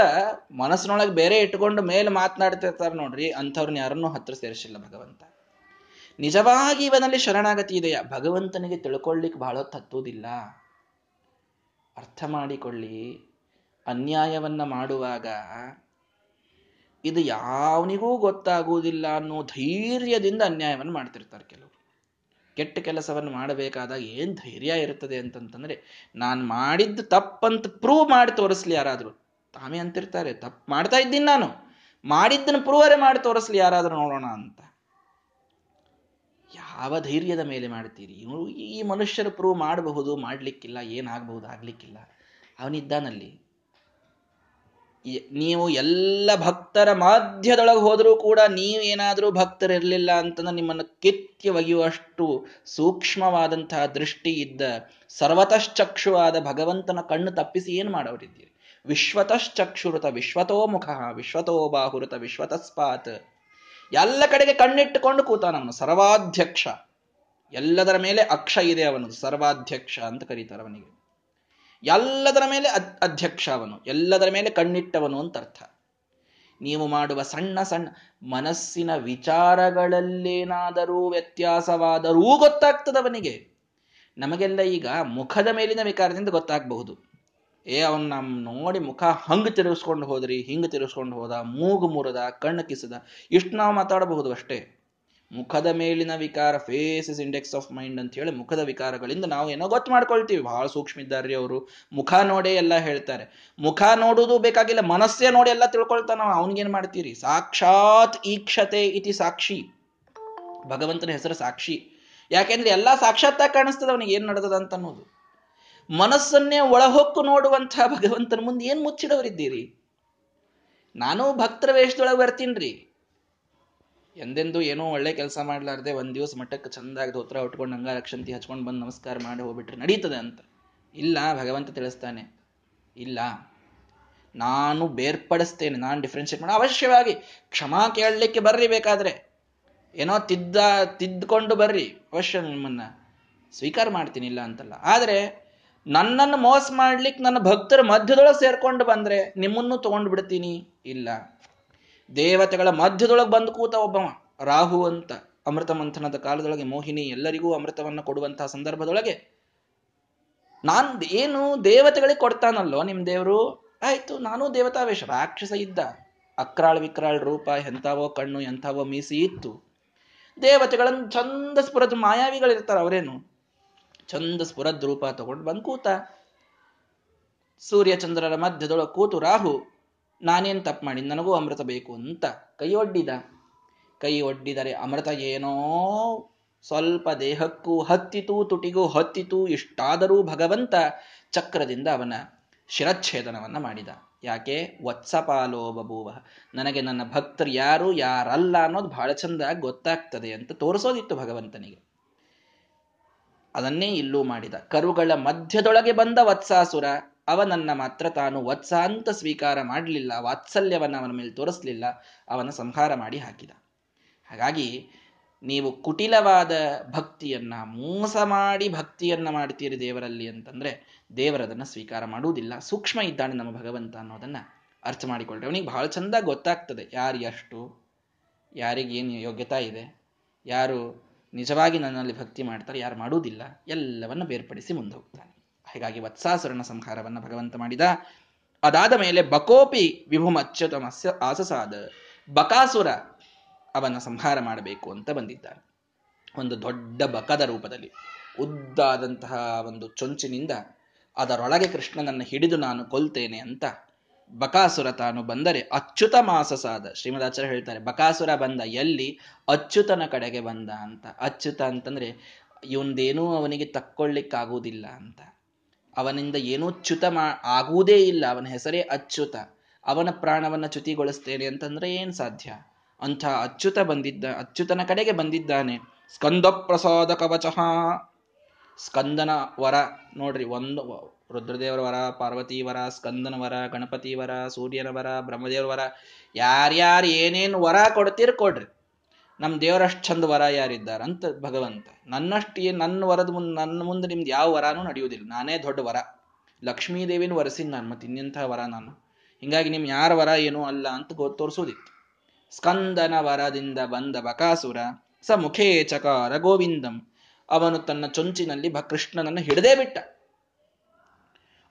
A: ಮನಸ್ಸಿನೊಳಗೆ ಬೇರೆ ಇಟ್ಕೊಂಡು ಮೇಲೆ ಮಾತನಾಡ್ತಿರ್ತಾರೆ ನೋಡ್ರಿ, ಅಂಥವ್ರನ್ನ ಯಾರನ್ನೂ ಹತ್ರ ಸೇರಿಸಿಲ್ಲ ಭಗವಂತ. ನಿಜವಾಗಿ ಇವನಲ್ಲಿ ಶರಣಾಗತಿ ಇದೆಯಾ ಭಗವಂತನಿಗೆ ತಿಳ್ಕೊಳ್ಳಿಕ್ಕೆ ಬಹಳ ತತ್ತುವುದಿಲ್ಲ. ಅರ್ಥ ಮಾಡಿಕೊಳ್ಳಿ. ಅನ್ಯಾಯವನ್ನ ಮಾಡುವಾಗ ಇದು ಯಾವನಿಗೂ ಗೊತ್ತಾಗುವುದಿಲ್ಲ ಅನ್ನೋ ಧೈರ್ಯದಿಂದ ಅನ್ಯಾಯವನ್ನು ಮಾಡ್ತಿರ್ತಾರೆ ಕೆಲವರು. ಕೆಟ್ಟ ಕೆಲಸವನ್ನು ಮಾಡಬೇಕಾದಾಗ ಏನು ಧೈರ್ಯ ಇರ್ತದೆ ಅಂತಂತಂದ್ರೆ, ನಾನು ಮಾಡಿದ್ದು ತಪ್ಪಂತ ಪ್ರೂವ್ ಮಾಡಿ ತೋರಿಸ್ಲಿ ಯಾರಾದರೂ. ತಾವೇ ಅಂತಿರ್ತಾರೆ, ತಪ್ಪು ಮಾಡ್ತಾ ಇದ್ದೀನಿ ನಾನು. ಮಾಡಿದ್ದನ್ನು ಪ್ರೂವರೇ ಮಾಡಿ ತೋರಿಸ್ಲಿ ಯಾರಾದರೂ ನೋಡೋಣ ಅಂತ. ಯಾವ ಧೈರ್ಯದ ಮೇಲೆ ಮಾಡ್ತೀರಿ ಈ ಮನುಷ್ಯರು ಪ್ರೂವ್ ಮಾಡಬಹುದು, ಮಾಡಲಿಕ್ಕಿಲ್ಲ, ಏನಾಗಬಹುದು, ಆಗ್ಲಿಕ್ಕಿಲ್ಲ. ಅವನಿದ್ದಾನಲ್ಲಿ. ನೀವು ಎಲ್ಲ ಭಕ್ತರ ಮಾಧ್ಯದೊಳಗೆ ಹೋದರೂ ಕೂಡ ನೀವೇನಾದರೂ ಭಕ್ತರಿರಲಿಲ್ಲ ಅಂತಂದ್ರೆ ನಿಮ್ಮನ್ನು ಕಿತ್ಯ ಒಗೆಯುವಷ್ಟು ಸೂಕ್ಷ್ಮವಾದಂತಹ ದೃಷ್ಟಿ ಇದ್ದ ಸರ್ವತಶ್ಚಕ್ಷುವಾದ ಭಗವಂತನ ಕಣ್ಣು ತಪ್ಪಿಸಿ ಏನು ಮಾಡೋರಿದ್ದೀರಿ? ವಿಶ್ವತಶ್ಚಕ್ಷುರುತ ವಿಶ್ವತೋ ಮುಖ ವಿಶ್ವತೋ ಬಾಹುರುತ ವಿಶ್ವತಸ್ಪಾತ್. ಎಲ್ಲ ಕಡೆಗೆ ಕಣ್ಣಿಟ್ಟುಕೊಂಡು ಕೂತಾನವನು ಸರ್ವಾಧ್ಯಕ್ಷ. ಎಲ್ಲದರ ಮೇಲೆ ಅಕ್ಷ ಇದೆ ಅವನು, ಸರ್ವಾಧ್ಯಕ್ಷ ಅಂತ ಕರೀತಾರೆ ಅವನಿಗೆ. ಎಲ್ಲದರ ಮೇಲೆ ಅಧ್ಯಕ್ಷ ಅವನು, ಎಲ್ಲದರ ಮೇಲೆ ಕಣ್ಣಿಟ್ಟವನು ಅಂತ ಅರ್ಥ. ನೀವು ಮಾಡುವ ಸಣ್ಣ ಸಣ್ಣ ಮನಸ್ಸಿನ ವಿಚಾರಗಳಲ್ಲೇನಾದರೂ ವ್ಯತ್ಯಾಸವಾದರೂ ಗೊತ್ತಾಗ್ತದವನಿಗೆ. ನಮಗೆಲ್ಲ ಈಗ ಮುಖದ ಮೇಲಿನ ವಿಕಾರದಿಂದ ಗೊತ್ತಾಗಬಹುದು. ಏ, ಅವನ್ ನಮ್ ನೋಡಿ ಮುಖ ಹಂಗ್ ತಿರುಗಿಸ್ಕೊಂಡು ಹೋದ್ರಿ, ಹಿಂಗ್ ತಿರುಗಿಸ್ಕೊಂಡು ಹೋದ, ಮೂಗು ಮುರದ, ಕಣ್ಣು ಕಿಸದ, ಇಷ್ಟು ನಾವು ಮಾತಾಡಬಹುದು ಅಷ್ಟೇ. ಮುಖದ ಮೇಲಿನ ವಿಕಾರ face is index of mind ಅಂತ ಹೇಳಿ ಮುಖದ ವಿಕಾರಗಳಿಂದ ನಾವು ಏನೋ ಗೊತ್ತು ಮಾಡ್ಕೊಳ್ತೀವಿ. ಬಹಳ ಸೂಕ್ಷ್ಮ ಇದ್ದಾರೆ ಅವರು. ಮುಖ ನೋಡೇ ಎಲ್ಲ ಹೇಳ್ತಾರೆ. ಮುಖ ನೋಡುವುದು ಬೇಕಾಗಿಲ್ಲ, ಮನಸ್ಸೇ ನೋಡಿ ಎಲ್ಲ ತಿಳ್ಕೊಳ್ತಾ ನಾವು. ಅವನಿಗೇನು ಮಾಡ್ತೀರಿ? ಸಾಕ್ಷಾತ್ ಈಕ್ಷತೆ ಇತಿ ಸಾಕ್ಷಿ. ಭಗವಂತನ ಹೆಸರು ಸಾಕ್ಷಿ. ಯಾಕೆಂದ್ರೆ ಎಲ್ಲ ಸಾಕ್ಷಾತ್ತಾಗಿ ಕಾಣಿಸ್ತದ ಅವನಿಗೆ ಏನು ನಡೆದದ ಅಂತ ಅನ್ನೋದು. ಮನಸ್ಸನ್ನೇ ಒಳಹೊಕ್ಕು ನೋಡುವಂತಹ ಭಗವಂತನ ಮುಂದೆ ಏನ್ ಮುಚ್ಚಿಡವರಿದ್ದೀರಿ ನಾನು ಭಕ್ತರ ವೇಷದೊಳಗೆ ಬರ್ತೀನ್ರಿ. ಎಂದೆಂದು ಏನೋ ಒಳ್ಳೆ ಕೆಲಸ ಮಾಡ್ಲಾರ್ದೆ ಒಂದ್ ದಿವಸ ಮಠಕ್ಕೆ ಚಂದಾಗಿ ಧೋತ್ರ ಉಟ್ಕೊಂಡು ಹಂಗ ರಕ್ಷಂತಿ ಹಚ್ಕೊಂಡು ಬಂದು ನಮಸ್ಕಾರ ಮಾಡಿ ಹೋಗ್ಬಿಟ್ರೆ ನಡೀತದೆ ಅಂತ. ಇಲ್ಲ, ಭಗವಂತ ತಿಳಿಸ್ತಾನೆ. ಇಲ್ಲ, ನಾನು ಬೇರ್ಪಡಿಸ್ತೇನೆ, ನಾನು ಡಿಫ್ರೆನ್ಶಿಯೇಟ್ ಮಾಡಿ. ಅವಶ್ಯವಾಗಿ ಕ್ಷಮಾ ಕೇಳಲಿಕ್ಕೆ ಬರ್ರಿ ಬೇಕಾದ್ರೆ. ಏನೋ ತಿದ್ದ ತಿದ್ದುಕೊಂಡು ಬರ್ರಿ. ಅವಶ್ಯ ನಿಮ್ಮನ್ನ. ಸ್ವೀಕಾರ ಮಾಡ್ತೀನಿ ಇಲ್ಲ ಅಂತಲ್ಲ. ಆದ್ರೆ ನನ್ನನ್ನು ಮೋಸ ಮಾಡ್ಲಿಕ್ಕೆ ನನ್ನ ಭಕ್ತರ ಮಧ್ಯದೊಳಗೆ ಸೇರ್ಕೊಂಡು ಬಂದ್ರೆ ನಿಮ್ಮನ್ನು ತಗೊಂಡು ಬಿಡ್ತೀನಿ. ಇಲ್ಲ. ದೇವತೆಗಳ ಮಧ್ಯದೊಳಗೆ ಬಂದು ಕೂತ ಒಬ್ಬವ, ರಾಹು ಅಂತ ಅಮೃತ ಮಂಥನದ ಕಾಲದೊಳಗೆ ಮೋಹಿನಿ ಎಲ್ಲರಿಗೂ ಅಮೃತವನ್ನು ಕೊಡುವಂತಹ ಸಂದರ್ಭದೊಳಗೆ ನಾನು ಏನು ದೇವತೆಗಳಿಗೆ ಕೊಡ್ತಾನಲ್ಲೋ ನಿಮ್ಮ ದೇವರು? ಆಯ್ತು, ನಾನು ದೇವತಾವೇಶ, ರಾಕ್ಷಸ ಇದ್ದ. ಅಕ್ರಾಳ್ ವಿಕ್ರಾಳ್ ರೂಪ, ಎಂಥವೋ ಕಣ್ಣು, ಎಂಥವೋ ಮೀಸಿ ಇತ್ತು. ದೇವತೆಗಳನ್ನು ಚಂದ ಮಾಯಾವಿಗಳಿರ್ತಾರೆ, ಅವರೇನು? ಚಂದ ಸ್ಫುರದ್ ರೂಪ ತಗೊಂಡು ಬಂದು ಕೂತ. ಸೂರ್ಯ ಚಂದ್ರರ ಮಧ್ಯದೊಳಗೆ ಕೂತು, ರಾಹು, ನಾನೇನು ತಪ್ಪು ಮಾಡಿ ನನಗೂ ಅಮೃತ ಬೇಕು ಅಂತ ಕೈ ಒಡ್ಡಿದ. ಕೈ ಒಡ್ಡಿದರೆ ಅಮೃತ ಏನೋ ಸ್ವಲ್ಪ ದೇಹಕ್ಕೂ ಹತ್ತಿತು, ತುಟಿಗೂ ಹತ್ತಿತು, ಇಷ್ಟಾದರೂ ಭಗವಂತ ಚಕ್ರದಿಂದ ಅವನ ಶಿರಚ್ಛೇದನವನ್ನ ಮಾಡಿದ. ಯಾಕೆ? ವತ್ಸಪಾಲೋ ಬಬೂವ ನನಗೆ ನನ್ನ ಭಕ್ತರು ಯಾರು, ಯಾರಲ್ಲ ಅನ್ನೋದು ಬಹಳ ಚಂದ ಗೊತ್ತಾಗ್ತದೆ ಅಂತ ತೋರಿಸೋದಿತ್ತು ಭಗವಂತನಿಗೆ. ಅದನ್ನೇ ಇಲ್ಲೂ ಮಾಡಿದ. ಕರುಗಳ ಮಧ್ಯದೊಳಗೆ ಬಂದ ವತ್ಸಾಸುರ, ಅವನನ್ನ ಮಾತ್ರ ತಾನು ವತ್ಸ ಅಂತ ಸ್ವೀಕಾರ ಮಾಡಲಿಲ್ಲ, ವಾತ್ಸಲ್ಯವನ್ನು ಅವನ ಮೇಲೆ ತೋರಿಸಲಿಲ್ಲ, ಅವನ ಸಂಹಾರ ಮಾಡಿ ಹಾಕಿದ. ಹಾಗಾಗಿ ನೀವು ಕುಟಿಲವಾದ ಭಕ್ತಿಯನ್ನ, ಮೋಸ ಮಾಡಿ ಭಕ್ತಿಯನ್ನ ಮಾಡ್ತೀರಿ ದೇವರಲ್ಲಿ ಅಂತಂದ್ರೆ ದೇವರದನ್ನ ಸ್ವೀಕಾರ ಮಾಡುವುದಿಲ್ಲ. ಸೂಕ್ಷ್ಮ ಇದ್ದಾನೆ ನಮ್ಮ ಭಗವಂತ ಅನ್ನೋದನ್ನ ಅರ್ಥ ಮಾಡಿಕೊಳ್ಳ್ರಿ ಅವನಿಗೆ ಬಹಳ ಚಂದ ಗೊತ್ತಾಗ್ತದೆ ಯಾರು ಎಷ್ಟು ಯಾರಿಗೇನು ಯೋಗ್ಯತಾ ಇದೆ, ಯಾರು ನಿಜವಾಗಿ ನನ್ನಲ್ಲಿ ಭಕ್ತಿ ಮಾಡ್ತಾರೆ, ಯಾರು ಮಾಡುವುದಿಲ್ಲ, ಎಲ್ಲವನ್ನು ಬೇರ್ಪಡಿಸಿ ಮುಂದೆ ಹೋಗ್ತಾನೆ ಹೀಗಾಗಿ ವತ್ಸಾಸುರನ ಸಂಹಾರವನ್ನು ಭಗವಂತ ಮಾಡಿದ. ಅದಾದ ಮೇಲೆ ಬಕೋಪಿ ವಿಭುಮಚ್ಯುತಮಸ್ಯ ಆಸಸಾದ ಬಕಾಸುರ ಅವನ ಸಂಹಾರ ಮಾಡಬೇಕು ಅಂತ ಬಂದಿದ್ದಾನೆ. ಒಂದು ದೊಡ್ಡ ಬಕದ ರೂಪದಲ್ಲಿ, ಉದ್ದಾದಂತಹ ಒಂದು ಚೊಂಚಿನಿಂದ ಅದರೊಳಗೆ ಕೃಷ್ಣನನ್ನು ಹಿಡಿದು ನಾನು ಕೊಲ್ತೇನೆ ಅಂತ ಬಕಾಸುರ ತಾನು ಬಂದರೆ ಅಚ್ಯುತ ಮಾಸಸಾದ ಶ್ರೀಮದಾಚಾರ್ಯ ಹೇಳ್ತಾರೆ, ಬಕಾಸುರ ಬಂದ ಎಲ್ಲಿ? ಅಚ್ಯುತನ ಕಡೆಗೆ ಬಂದ ಅಂತ. ಅಚ್ಯುತ ಅಂತಂದ್ರೆ, ಇವಂದೇನೂ ಅವನಿಗೆ ತಕ್ಕೊಳ್ಳಿಕ್ಕಾಗುವುದಿಲ್ಲ ಅಂತ. ಅವನಿಂದ ಏನೂ ಚ್ಯುತ ಮಾ, ಆಗುವುದೇ ಇಲ್ಲ. ಅವನ ಹೆಸರೇ ಅಚ್ಯುತ. ಅವನ ಪ್ರಾಣವನ್ನ ಚ್ಯುತಿಗೊಳಿಸ್ತೇನೆ ಅಂತಂದ್ರೆ ಏನ್ ಸಾಧ್ಯ? ಅಂಥ ಅಚ್ಯುತ ಬಂದಿದ್ದ, ಅಚ್ಯುತನ ಕಡೆಗೆ ಬಂದಿದ್ದಾನೆ. ಸ್ಕಂದ ಪ್ರಸಾದ ಕವಚ ಸ್ಕಂದನ ವರ ನೋಡ್ರಿ, ಒಂದು ರುದ್ರದೇವರ ವರ ಪಾರ್ವತಿ ವರ ಸ್ಕಂದನ ವರ ಗಣಪತಿ ವರ ಸೂರ್ಯನ ವರ ಬ್ರಹ್ಮದೇವರ ವರ ಯಾರ್ಯಾರು ಏನೇನು ವರ ಕೊಡ್ತೀರಿ ಕೊಡ್ರಿ. ನಮ್ಮ ದೇವರಷ್ಟು ಚಂದ ವರ ಯಾರಿದ್ದಾರೆ ಅಂತ ಭಗವಂತ. ನನ್ನಷ್ಟು ಏನು ನನ್ನ ವರದ ಮುಂದೆ ನನ್ನ ಮುಂದೆ ನಿಮ್ದು ಯಾವ ವರನೂ ನಡೆಯುವುದಿಲ್ಲ ನಾನೇ ದೊಡ್ಡ ವರ. ಲಕ್ಷ್ಮೀ ದೇವಿನ ವರಸಿನ ನಾನು ಮತ್ತೆ ಇನ್ನೆಂಥ ವರ ನಾನು. ಹಿಂಗಾಗಿ ನಿಮ್ಮ ಯಾರ ವರ ಏನೂ ಅಲ್ಲ ಅಂತ ಗೊ, ತೋರಿಸೋದಿತ್ತು. ಸ್ಕಂದನ ವರದಿಂದ ಬಂದ ಬಕಾಸುರ, ಸ ಮುಖೇ ಚಕಾರ ಗೋವಿಂದಂ. ಅವನು ತನ್ನ ಚೊಂಚಿನಲ್ಲಿ ಕೃಷ್ಣನನ್ನು ಹಿಡದೇ ಬಿಟ್ಟ.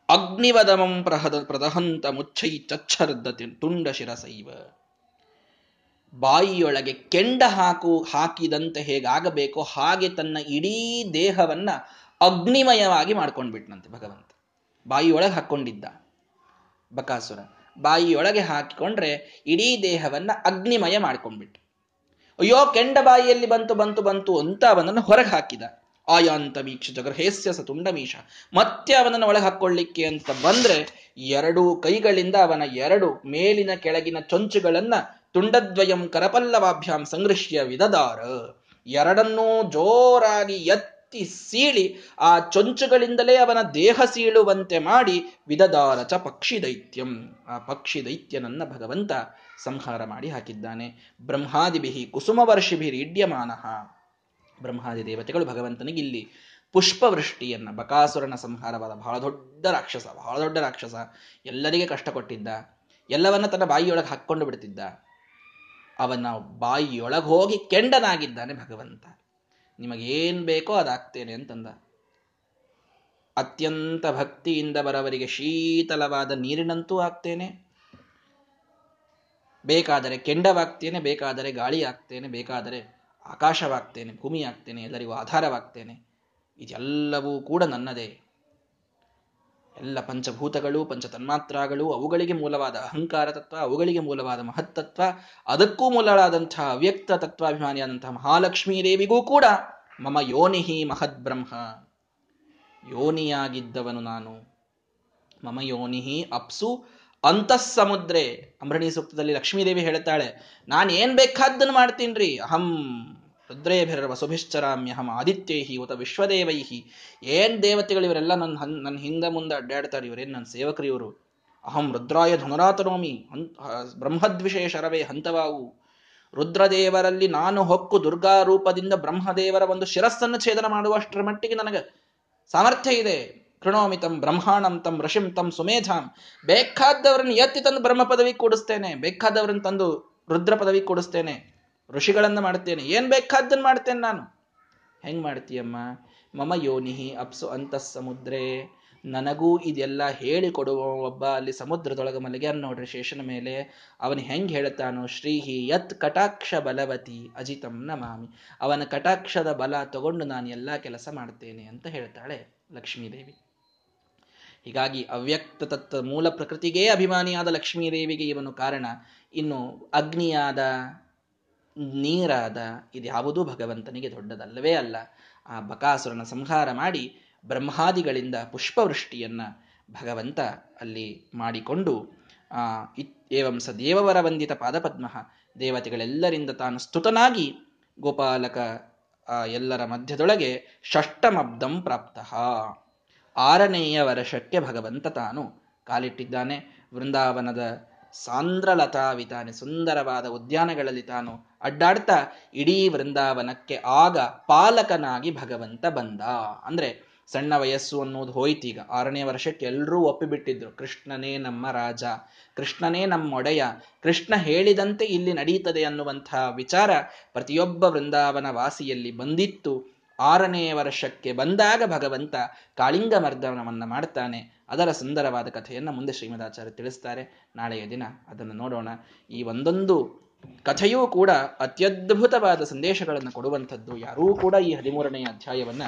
A: ಅಗ್ನಿವದಮಂ ಪ್ರಹದ ಪ್ರದಹಂತ ಮುಚ್ಚೈ ಚಚ್ಚರ್ದ ತುಂಡ ಶಿರಸೈವ. ಬಾಯಿಯೊಳಗೆ ಕೆಂಡ ಹಾಕು ಹಾಕಿದಂತೆ ಹೇಗಾಗಬೇಕೋ ಹಾಗೆ ತನ್ನ ಇಡೀ ದೇಹವನ್ನ ಅಗ್ನಿಮಯವಾಗಿ ಮಾಡ್ಕೊಂಡ್ಬಿಟ್ನಂತೆ ಭಗವಂತ. ಬಾಯಿಯೊಳಗೆ ಹಾಕ್ಕೊಂಡಿದ್ದ ಬಕಾಸುರ. ಬಾಯಿಯೊಳಗೆ ಹಾಕಿಕೊಂಡ್ರೆ ಇಡೀ ದೇಹವನ್ನ ಅಗ್ನಿಮಯ ಮಾಡ್ಕೊಂಡ್ಬಿಟ್ಟು. ಅಯ್ಯೋ ಕೆಂಡ ಬಾಯಿಯಲ್ಲಿ ಬಂತು ಬಂತು ಬಂತು ಅಂತ ಅವನನ್ನು ಹೊರಗೆ ಹಾಕಿದ. ಆಯಾಂತ ವೀಕ್ಷ ಜಗರ್ಹೇಸ್ಯ ಮೀಶ ಮತ್ತೆ ಅವನನ್ನು ಒಳಗೆ ಹಾಕೊಳ್ಳಿಕ್ಕೆ ಅಂತ ಬಂದ್ರೆ ಎರಡು ಕೈಗಳಿಂದ ಅವನ ಎರಡು ಮೇಲಿನ ಕೆಳಗಿನ ಚೊಂಚುಗಳನ್ನ ತುಂಡದ್ವಯಂ ಕರಪಲ್ಲವಾಭ್ಯಾಂ ಸಂಗೃಶ್ಯ ವಿದದಾರ. ಎರಡನ್ನೂ ಜೋರಾಗಿ ಎತ್ತಿ ಸೀಳಿ ಆ ಚೊಂಚುಗಳಿಂದಲೇ ಅವನ ದೇಹ ಸೀಳುವಂತೆ ಮಾಡಿ ವಿದದಾರ ಚ ಪಕ್ಷಿ ದೈತ್ಯಂ ಆ ಪಕ್ಷಿ ದೈತ್ಯನನ್ನ ಭಗವಂತ ಸಂಹಾರ ಮಾಡಿ ಹಾಕಿದ್ದಾನೆ. ಬ್ರಹ್ಮಾದಿಭಿ ಇಡ್ಯಮಾನ. ಬ್ರಹ್ಮಾದಿ ದೇವತೆಗಳು ಭಗವಂತನಿಗೆ ಇಲ್ಲಿ ಪುಷ್ಪವೃಷ್ಟಿಯನ್ನ, ಬಕಾಸುರನ ಸಂಹಾರವಾದ ಬಹಳ ದೊಡ್ಡ ರಾಕ್ಷಸ, ಬಹಳ ದೊಡ್ಡ ರಾಕ್ಷಸ ಎಲ್ಲರಿಗೆ ಕಷ್ಟ ಕೊಟ್ಟಿದ್ದ, ಎಲ್ಲವನ್ನ ತನ್ನ ಬಾಯಿಯೊಳಗೆ ಹಾಕ್ಕೊಂಡು ಬಿಡ್ತಿದ್ದ. ಅವನ ಬಾಯಿಯೊಳಗೆ ಹೋಗಿ ಕೆಂಡನಾಗಿದ್ದಾನೆ ಭಗವಂತ. ನಿಮಗೇನ್ ಬೇಕೋ ಅದಾಗ್ತೇನೆ ಅಂತಂದ. ಅತ್ಯಂತ ಭಕ್ತಿಯಿಂದ ಬರವರಿಗೆ ಶೀತಲವಾದ ನೀರಿನಂತೂ ಆಗ್ತೇನೆ. ಬೇಕಾದರೆ ಕೆಂಡವಾಗ್ತೇನೆ, ಬೇಕಾದರೆ ಗಾಳಿ ಆಗ್ತೇನೆ ಬೇಕಾದರೆ ಆಕಾಶವಾಗ್ತೇನೆ ಭೂಮಿ ಆಗ್ತೇನೆ ಎಲ್ಲರಿಗೂ ಆಧಾರವಾಗ್ತೇನೆ. ಇದೆಲ್ಲವೂ ಕೂಡ ನನ್ನದೇ. ಎಲ್ಲ ಪಂಚಭೂತಗಳು ಪಂಚ ತನ್ಮಾತ್ರಗಳು ಅವುಗಳಿಗೆ ಮೂಲವಾದ ಅಹಂಕಾರ ತತ್ವ, ಅವುಗಳಿಗೆ ಮೂಲವಾದ ಮಹತ್ತತ್ವ, ಅದಕ್ಕೂ ಮೂಲವಾದಂತಹ ಅವ್ಯಕ್ತ ತತ್ವಾಭಿಮಾನಿಯಾದಂತಹ ಮಹಾಲಕ್ಷ್ಮೀ ದೇವಿಗೂ ಕೂಡ ಮಮ ಯೋನಿಹಿ ಮಹದ್ಬ್ರಹ್ಮ ಯೋನಿಯಾಗಿದ್ದವನು ನಾನು. ಮಮ ಯೋನಿಹಿ ಅಪ್ಸು ಅಂತಃಸಮುದ್ರೆ ಅಂಬರಣಿ ಸೂಕ್ತದಲ್ಲಿ ಲಕ್ಷ್ಮೀದೇವಿ ಹೇಳ್ತಾಳೆ ನಾನು ಏನ್ ಬೇಕಾದ್ದನ್ನು ಮಾಡ್ತೀನ್ರಿ? ಅಹಂ. ರುದ್ರೇಭಿರ ವಸುಭಿಶ್ಚರಾಮ್ಯಹಂ ಆದಿತ್ಯೈಹಿ ಉತ ವಿಶ್ವದೇವೈಹಿ. ಏನ್ ದೇವತೆಗಳು ಇವರೆಲ್ಲ ನನ್ನ ನನ್ನ ಹಿಂದೆ ಮುಂದೆ ಅಡ್ಡಾಡ್ತಾರೆ, ಇವರೇನು ನನ್ನ ಸೇವಕರು ಇವರು ಅಹಂ ರುದ್ರಾಯ ಧನುರಾತನೋಮಿ ಬ್ರಹ್ಮದ್ವಿಷೇ ಶರವೇ ಹಂತವಾವು. ರುದ್ರದೇವರಲ್ಲಿ ನಾನು ಹೊಕ್ಕು ದುರ್ಗಾ ರೂಪದಿಂದ ಬ್ರಹ್ಮದೇವರ ಒಂದು ಶಿರಸ್ಸನ್ನು ಛೇದನ ಮಾಡುವಷ್ಟರ ಮಟ್ಟಿಗೆ ನನಗೆ ಸಾಮರ್ಥ್ಯ ಇದೆ. ಕೃಣೋಮಿ ತಂ ಬ್ರಹ್ಮಾಣಂ ತಂ ಋಷಿಂ ತಂ ಸುಮೇಧಾಂ. ಬೇಕಾದವರನ್ನು ಎತ್ತಿ ತಂದು ಬ್ರಹ್ಮ ಪದವಿ ಕೊಡಿಸ್ತೇನೆ. ಬೇಕಾದವರನ್ನು ತಂದು ರುದ್ರ ಪದವಿ ಕೊಡಿಸ್ತೇನೆ. ಋಷಿಗಳನ್ನ ಮಾಡ್ತೇನೆ ಏನ್ ಬೇಕಾದ್ದನ್ನು ಮಾಡ್ತೇನೆ ನಾನು. ಹೆಂಗ್ ಮಾಡ್ತೀಯಮ್ಮ? ಮಮ ಯೋನಿಹಿ ಅಪ್ಸು ಅಂತಃ ಸಮುದ್ರೆ. ನನಗೂ ಇದೆಲ್ಲ ಹೇಳಿಕೊಡುವ ಒಬ್ಬ ಅಲ್ಲಿ ಸಮುದ್ರದೊಳಗೆ ಮಲಗ್ಯಾನ ನೋಡ್ರಿ ಶೇಷನ ಮೇಲೆ. ಅವನು ಹೆಂಗ್ ಹೇಳ್ತಾನೋ ಶ್ರೀಹಿ ಯತ್ ಕಟಾಕ್ಷ ಬಲವತಿ ಅಜಿತಂ ನಮಾಮಿ. ಅವನ ಕಟಾಕ್ಷದ ಬಲ ತಗೊಂಡು ನಾನು ಎಲ್ಲ ಕೆಲಸ ಮಾಡ್ತೇನೆ ಅಂತ ಹೇಳ್ತಾಳೆ ಲಕ್ಷ್ಮೀದೇವಿ. ಹೀಗಾಗಿ ಅವ್ಯಕ್ತ ತತ್ವ ಮೂಲ ಪ್ರಕೃತಿಗೇ ಅಭಿಮಾನಿಯಾದ ಲಕ್ಷ್ಮೀದೇವಿಗೆ ಇವನು ಕಾರಣ. ಇನ್ನು ಅಗ್ನಿಯಾದ ನೀರಾದ ಇದ್ಯಾವುದೂ ಭಗವಂತನಿಗೆ ದೊಡ್ಡದಲ್ಲವೇ ಅಲ್ಲ. ಆ ಬಕಾಸುರನ ಸಂಹಾರ ಮಾಡಿ ಬ್ರಹ್ಮಾದಿಗಳಿಂದ ಪುಷ್ಪವೃಷ್ಟಿಯನ್ನು ಭಗವಂತ ಅಲ್ಲಿ ಮಾಡಿಕೊಂಡು, ಆ ಏವಂ ಸ ದೇವವರ ವಂದಿತ ಪಾದಪದ್ಮ ದೇವತೆಗಳೆಲ್ಲರಿಂದ ತಾನು ಸ್ತುತನಾಗಿ ಗೋಪಾಲಕ ಎಲ್ಲರ ಮಧ್ಯದೊಳಗೆ ಷಷ್ಟಮಬ್ಧಂ ಪ್ರಾಪ್ತ. ಆರನೆಯ ವರ್ಷಕ್ಕೆ ಭಗವಂತ ತಾನು ಕಾಲಿಟ್ಟಿದ್ದಾನೆ. ವೃಂದಾವನದ ಸಾಂದ್ರಲತಾವಿತಾನೆ, ಸುಂದರವಾದ ಉದ್ಯಾನಗಳಲ್ಲಿ ತಾನು ಅಡ್ಡಾಡ್ತಾ ಇಡೀ ವೃಂದಾವನಕ್ಕೆ ಆಗ ಪಾಲಕನಾಗಿ ಭಗವಂತ ಬಂದ. ಅಂದ್ರೆ ಸಣ್ಣ ವಯಸ್ಸು ಅನ್ನೋದು ಹೋಯ್ತೀಗ. ಆರನೇ ವರ್ಷಕ್ಕೆ ಎಲ್ಲರೂ ಒಪ್ಪಿಬಿಟ್ಟಿದ್ರು, ಕೃಷ್ಣನೇ ನಮ್ಮ ರಾಜ, ಕೃಷ್ಣನೇ ನಮ್ಮೊಡೆಯ ಕೃಷ್ಣ ಹೇಳಿದಂತೆ ಇಲ್ಲಿ ನಡೀತದೆ ಅನ್ನುವಂತಹ ವಿಚಾರ ಪ್ರತಿಯೊಬ್ಬ ವೃಂದಾವನ ವಾಸಿಯಲ್ಲಿ ಬಂದಿತ್ತು. ಆರನೇ ವರ್ಷಕ್ಕೆ ಬಂದಾಗ ಭಗವಂತ ಕಾಳಿಂಗ ಮರ್ದನವನ್ನ ಮಾಡ್ತಾನೆ. ಅದರ ಸುಂದರವಾದ ಕಥೆಯನ್ನು ಮುಂದೆ ಶ್ರೀಮದಾಚಾರ್ಯ ತಿಳಿಸ್ತಾರೆ. ನಾಳೆಯ ದಿನ ಅದನ್ನು ನೋಡೋಣ. ಈ ಒಂದೊಂದು ಕಥೆಯೂ ಕೂಡ ಅತ್ಯದ್ಭುತವಾದ ಸಂದೇಶಗಳನ್ನು ಕೊಡುವಂಥದ್ದು. ಯಾರೂ ಕೂಡ ಈ ಹದಿಮೂರನೆಯ ಅಧ್ಯಾಯವನ್ನ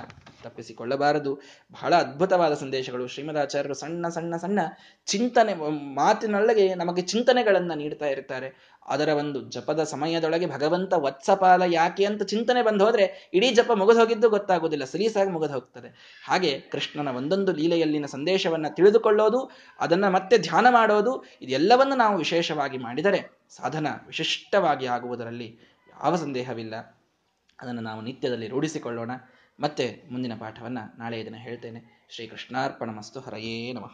A: ತಪ್ಪಿಸಿಕೊಳ್ಳಬಾರದು. ಬಹಳ ಅದ್ಭುತವಾದ ಸಂದೇಶಗಳು. ಶ್ರೀಮದಾಚಾರ್ಯರು ಸಣ್ಣ ಸಣ್ಣ ಸಣ್ಣ ಚಿಂತನೆ, ಮಾತಿನೊಳಗೆ ನಮಗೆ ಚಿಂತನೆಗಳನ್ನು ನೀಡ್ತಾ ಇರ್ತಾರೆ. ಅದರ ಒಂದು ಜಪದ ಸಮಯದೊಳಗೆ ಭಗವಂತ ವತ್ಸಪಾಲ ಯಾಕೆ ಅಂತ ಚಿಂತನೆ ಬಂದು ಹೋದ್ರೆ ಇಡೀ ಜಪ ಮುಗಿದು ಹೋಗಿದ್ದು ಗೊತ್ತಾಗುವುದಿಲ್ಲ, ಸಲೀಸಾಗಿ ಮುಗಿದು ಹೋಗ್ತದೆ. ಹಾಗೆ ಕೃಷ್ಣನ ಒಂದೊಂದು ಲೀಲೆಯಲ್ಲಿನ ಸಂದೇಶವನ್ನ ತಿಳಿದುಕೊಳ್ಳೋದು, ಅದನ್ನ ಮತ್ತೆ ಧ್ಯಾನ ಮಾಡೋದು, ಇದೆಲ್ಲವನ್ನು ನಾವು ವಿಶೇಷವಾಗಿ ಮಾಡಿದರೆ ಸಾಧನ ವಿಶಿಷ್ಟವಾಗಿ ಆಗುವುದರಲ್ಲಿ ಯಾವ ಸಂದೇಹವಿಲ್ಲ. ಅದನ್ನು ನಾವು ನಿತ್ಯದಲ್ಲಿ ರೂಢಿಸಿಕೊಳ್ಳೋಣ. ಮತ್ತೆ ಮುಂದಿನ ಪಾಠವನ್ನು ನಾಳೆಯ ದಿನ ಹೇಳ್ತೇನೆ. ಶ್ರೀ ಕೃಷ್ಣಾರ್ಪಣ ಮಸ್ತು ಹರಯೇ ನಮಃ.